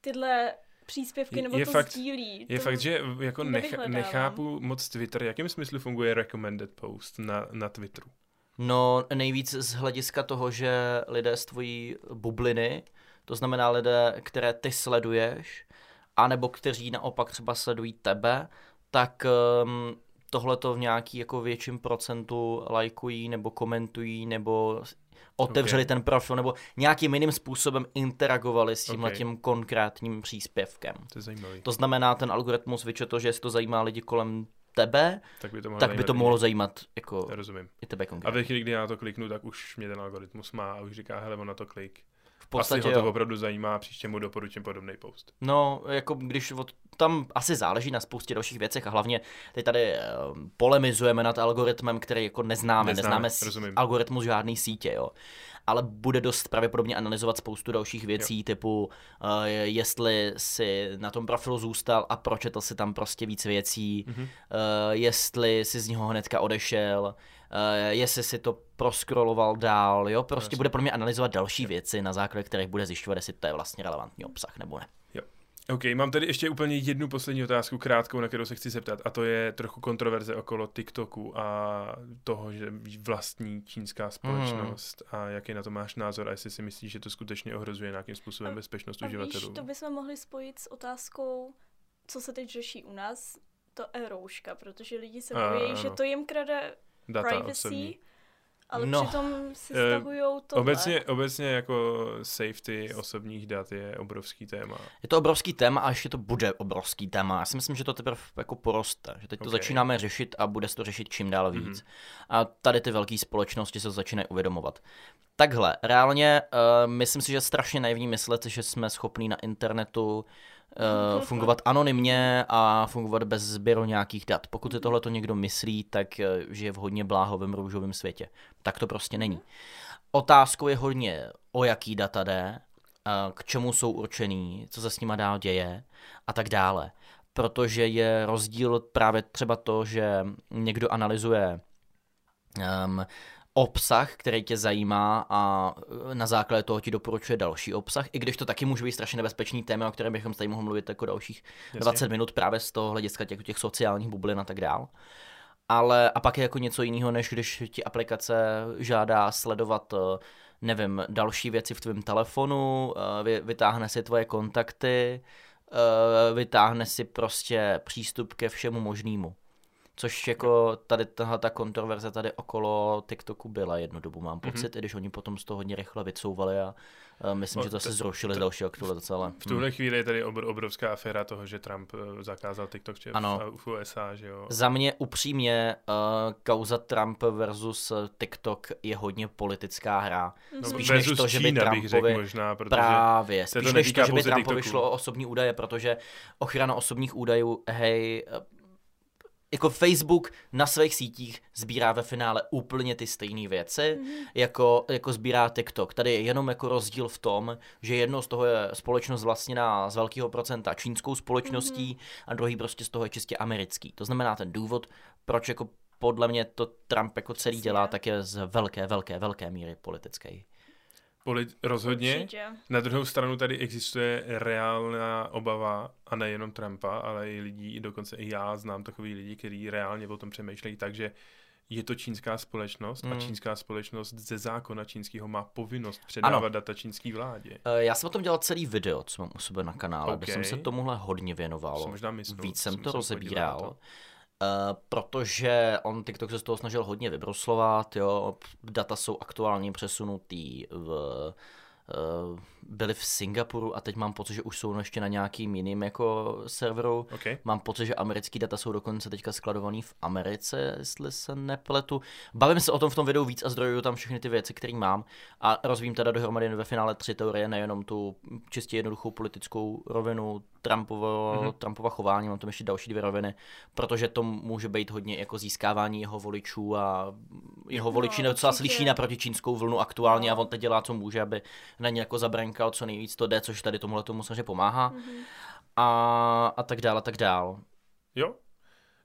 tyhle příspěvky Je- nebo je to fakt- sdílí. Je to... fakt, že jako nech, nechápu moc Twitter, jakým smyslu funguje recommended post na, na Twitteru. No nejvíc z hlediska toho, že lidé z tvojí bubliny, to znamená lidé, které ty sleduješ, anebo kteří naopak třeba sledují tebe, tak um, tohle to v nějaký jako větším procentu lajkují nebo komentují nebo otevřeli Ok. ten profil nebo nějakým jiným způsobem interagovali s tímhle Ok. tím konkrétním příspěvkem. To je zajímavý. To znamená, ten algoritmus vyčetl, že jestli to zajímá lidi kolem tebe, tak by to mohlo, tak by to zajímat mohlo zajímat jako Rozumím. i tebe A konkrétně. ve chvíli, kdy já na to kliknu, tak už mě ten algoritmus má a už říká, hele, on na to klik. V Asi podstatě ho to jo. opravdu zajímá příště mu doporučím podobný post. No, jako když od, tam asi záleží na spoustě dalších věcech a hlavně teď tady eh, polemizujeme nad algoritmem, který jako neznáme, Neznáme, neznáme, rozumím. algoritmus žádný sítě, jo. Ale bude dost pravděpodobně analyzovat spoustu dalších věcí, jo. typu uh, jestli si na tom profilu zůstal a pročetl si tam prostě víc věcí, Mhm. uh, jestli si z něho hnedka odešel, uh, jestli si to proskroloval dál, jo, prostě Jasně. bude pro mě analyzovat další věci, na základě kterých bude zjišťovat, jestli to je vlastně relevantní obsah nebo ne. OK, mám tady ještě úplně jednu poslední otázku, krátkou, na kterou se chci zeptat, a to je trochu kontroverze okolo TikToku a toho, že vlastní čínská společnost Hmm. a jaký na to máš názor a jestli si myslíš, že to skutečně ohrožuje nějakým způsobem A- bezpečnost A víš, uživatelů. to bychom mohli spojit s otázkou, co se teď řeší u nás, to e-rouška, protože lidi se bojí, že to jim krade Data privacy, osobní. Ale No. přitom si Eh, stahujou tohle. Obecně, obecně jako safety osobních dat je obrovský téma. Je to obrovský téma a ještě to bude obrovský téma. Já si myslím, že to teprve jako poroste, že teď to Ok. začínáme řešit a bude se to řešit čím dál víc. Mhm. A tady ty velké společnosti se to začínají uvědomovat. Takhle, reálně uh, myslím si, že je strašně naivní myslet, že jsme schopní na internetu uh, fungovat anonymně a fungovat bez sběru nějakých dat. Pokud si tohle to někdo myslí, tak uh, žije v hodně bláhovém růžovém světě. Tak to prostě není. Otázkou je hodně, o jaký data jde, uh, k čemu jsou určený, co se s nima dál děje a tak dále. Protože je rozdíl právě třeba to, že někdo analyzuje um, obsah, který tě zajímá a eh, na základě toho ti doporučuje další obsah, i když to taky může být strašně nebezpečný téma, o kterém bychom tady mohli mluvit jako dalších Jasně. 20 minut právě z toho hlediska těch, těch sociálních bublin a tak dál. Ale a pak je jako něco jiného, než když ti aplikace žádá sledovat, eh, nevím, další věci v tvém telefonu, vy- vytáhne si tvoje kontakty, vytáhne si prostě přístup ke všemu možnému. Což jako tady tahle ta kontroverze tady okolo TikToku byla jednu dobu, mám Mhm. pocit, mm-hmm. i když oni potom z toho hodně rychle vycouvali a uh, myslím, No, že to se zrušili z to- další aktualizace, ale... V tuhle chvíli je tady obr- obrovská aféra toho, že Trump eh, zakázal TikTok v, Ano. v USA, že jo. Za mě upřímně uh, kauza Trump versus TikTok je hodně politická hra. No, Spíš než to, že by Čína bych řekl Trumpovi... možná, protože Právě, se to spíš než to, že by Trumpovi TikToku. šlo o osobní údaje, protože ochrana osobních údajů, hej, jako Facebook na svých sítích sbírá ve finále úplně ty stejné věci, jako, jako sbírá TikTok. Tady je jenom jako rozdíl v tom, že jedno z toho je společnost vlastněná z velkého procenta čínskou společností a druhý prostě z toho je čistě americký. To znamená ten důvod, proč jako podle mě to Trump jako celý dělá, tak je z velké, velké, velké míry politický. Polit- rozhodně. Určitě. Na druhou stranu tady existuje reálná obava, a nejenom Trumpa, ale i lidí, dokonce i já znám takový lidi, kteří reálně o tom přemýšlejí, takže je to čínská společnost a Mm. čínská společnost ze zákona čínského má povinnost předávat Ano. data čínské vládě. Eh, Já jsem o tom dělal celý video, co mám u sebe na kanále, okay. kde jsem se tomuhle hodně věnoval. Jsem možná myslel, Víc jsem jsem to rozebíral. to. Uh, protože on TikTok se z toho snažil hodně vybruslovat, jo, data jsou aktuálně přesunutý v, uh, byli v Singapuru a teď mám pocit, že už jsou ještě na nějakým jiným jako serveru. OK. Mám pocit, že americký data jsou dokonce teďka skladovaný v Americe, jestli se nepletu. Bavím se o tom v tom videu víc a zdrojuju tam všechny ty věci, které mám a rozvím teda dohromady ve finále tři teorie, nejenom tu čistě jednoduchou politickou rovinu Trumpova, Mhm. mm-hmm. Trumpova chování, mám tam ještě další dvě roviny, protože to může být hodně jako získávání jeho voličů a jeho voliči No, docela slyší na protičínskou vlnu aktuálně No. a on teď dělá, co může, aby na ně jako zabrankal co nejvíc to jde, což tady tomuhle tomu samozřejmě pomáhá Mhm. a, a tak dál a tak dál. Jo.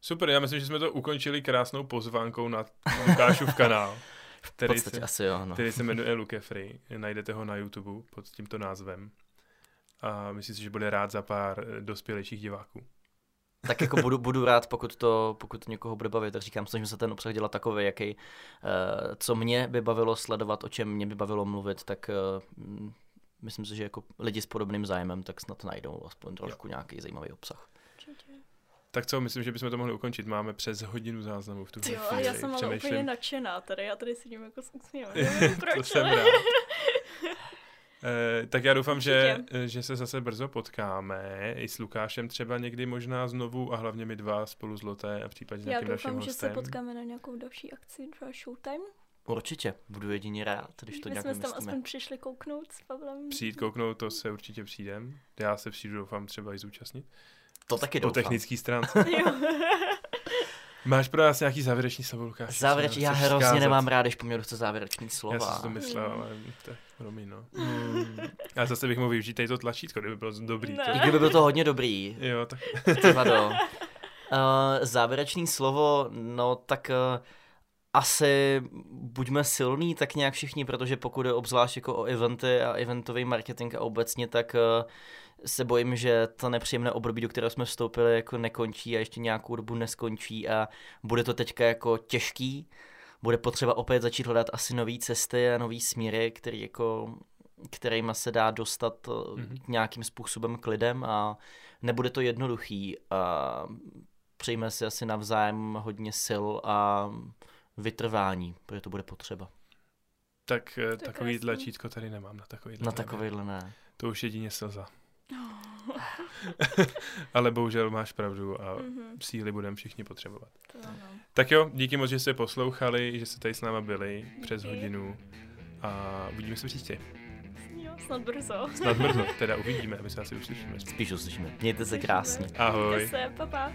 Super, já myslím, že jsme to ukončili krásnou pozvánkou na Lukášův kanál, V který podstatě se, asi jo, no. který se jmenuje Luke Free. Najdete ho na YouTube pod tímto názvem. A myslím si, že bude rád za pár eh, dospělejších diváků. Tak jako budu, budu rád, pokud to, pokud to někoho bude bavit, tak říkám, snažím se ten obsah dělat takový, jaký, uh, co mě by bavilo sledovat, o čem mě by bavilo mluvit, tak uh, myslím si, že jako lidi s podobným zájmem, tak snad najdou aspoň trošku nějaký zajímavý obsah. Určitě. Tak co, myslím, že bychom to mohli ukončit. Máme přes hodinu záznamu v tu Jo, a chvíli. já jsem ale úplně nadšená tady, já tady sedím jako s úsměvem. nevím to Proč, jsem rád. Eh, tak já doufám, že, eh, že se zase brzo potkáme, i s Lukášem třeba někdy možná znovu a hlavně my dva spolu s Loté a případně s Já nějakým dalším doufám, že se hostem. potkáme na nějakou další akci, třeba Showtime. Určitě, budu jedině rád, když to My nějak jsme tam aspoň přišli kouknout s Pavlem. Přijít kouknout, to se určitě přijdem. Já se přijdu, doufám, třeba i zúčastnit. To taky Po doufám. technický stránce. Jo. Máš pro nás nějaký závěrečný slovo, Lukáš? Závěreč, Co já hrozně vzkázat? nemám rád, když po mně chce závěrečný Já slova. jsem si to myslel, ale to je promiň, no. Hmm, Já zase bych mohl využít tady to tlačítko, kdyby bylo dobrý. Ne. To... I kdyby bylo to hodně dobrý, Jo, tak. Uh, závěrečný slovo, no tak uh, asi buďme silní tak nějak všichni, protože pokud je obzvlášť jako o eventy a eventový marketing a obecně, tak uh, se bojím, že to nepříjemné období, do kterého jsme vstoupili, jako nekončí a ještě nějakou dobu neskončí a bude to teďka jako těžký. Bude potřeba opět začít hledat asi nové cesty a nové směry, který jako kterýma se dá dostat mm-hmm. nějakým způsobem k lidem a nebude to jednoduchý a přejme si asi navzájem hodně sil a vytrvání, protože to bude potřeba. tak eh, je takový krásný. tlačítko tady nemám na takový. Na takovýhle ne. To už jedině slza. Ale bohužel máš pravdu a Mhm, síly budeme všichni potřebovat. to ano. Tak jo, díky moc, že jste poslouchali, že jste tady s náma byli přes Díky. hodinu a uvidíme se příště. Jo, snad brzo. Snad brzo, teda uvidíme, my se asi uslyšíme. Spíš uslyšíme. Mějte se krásně. Ahoj. Mějte se, pa, pa.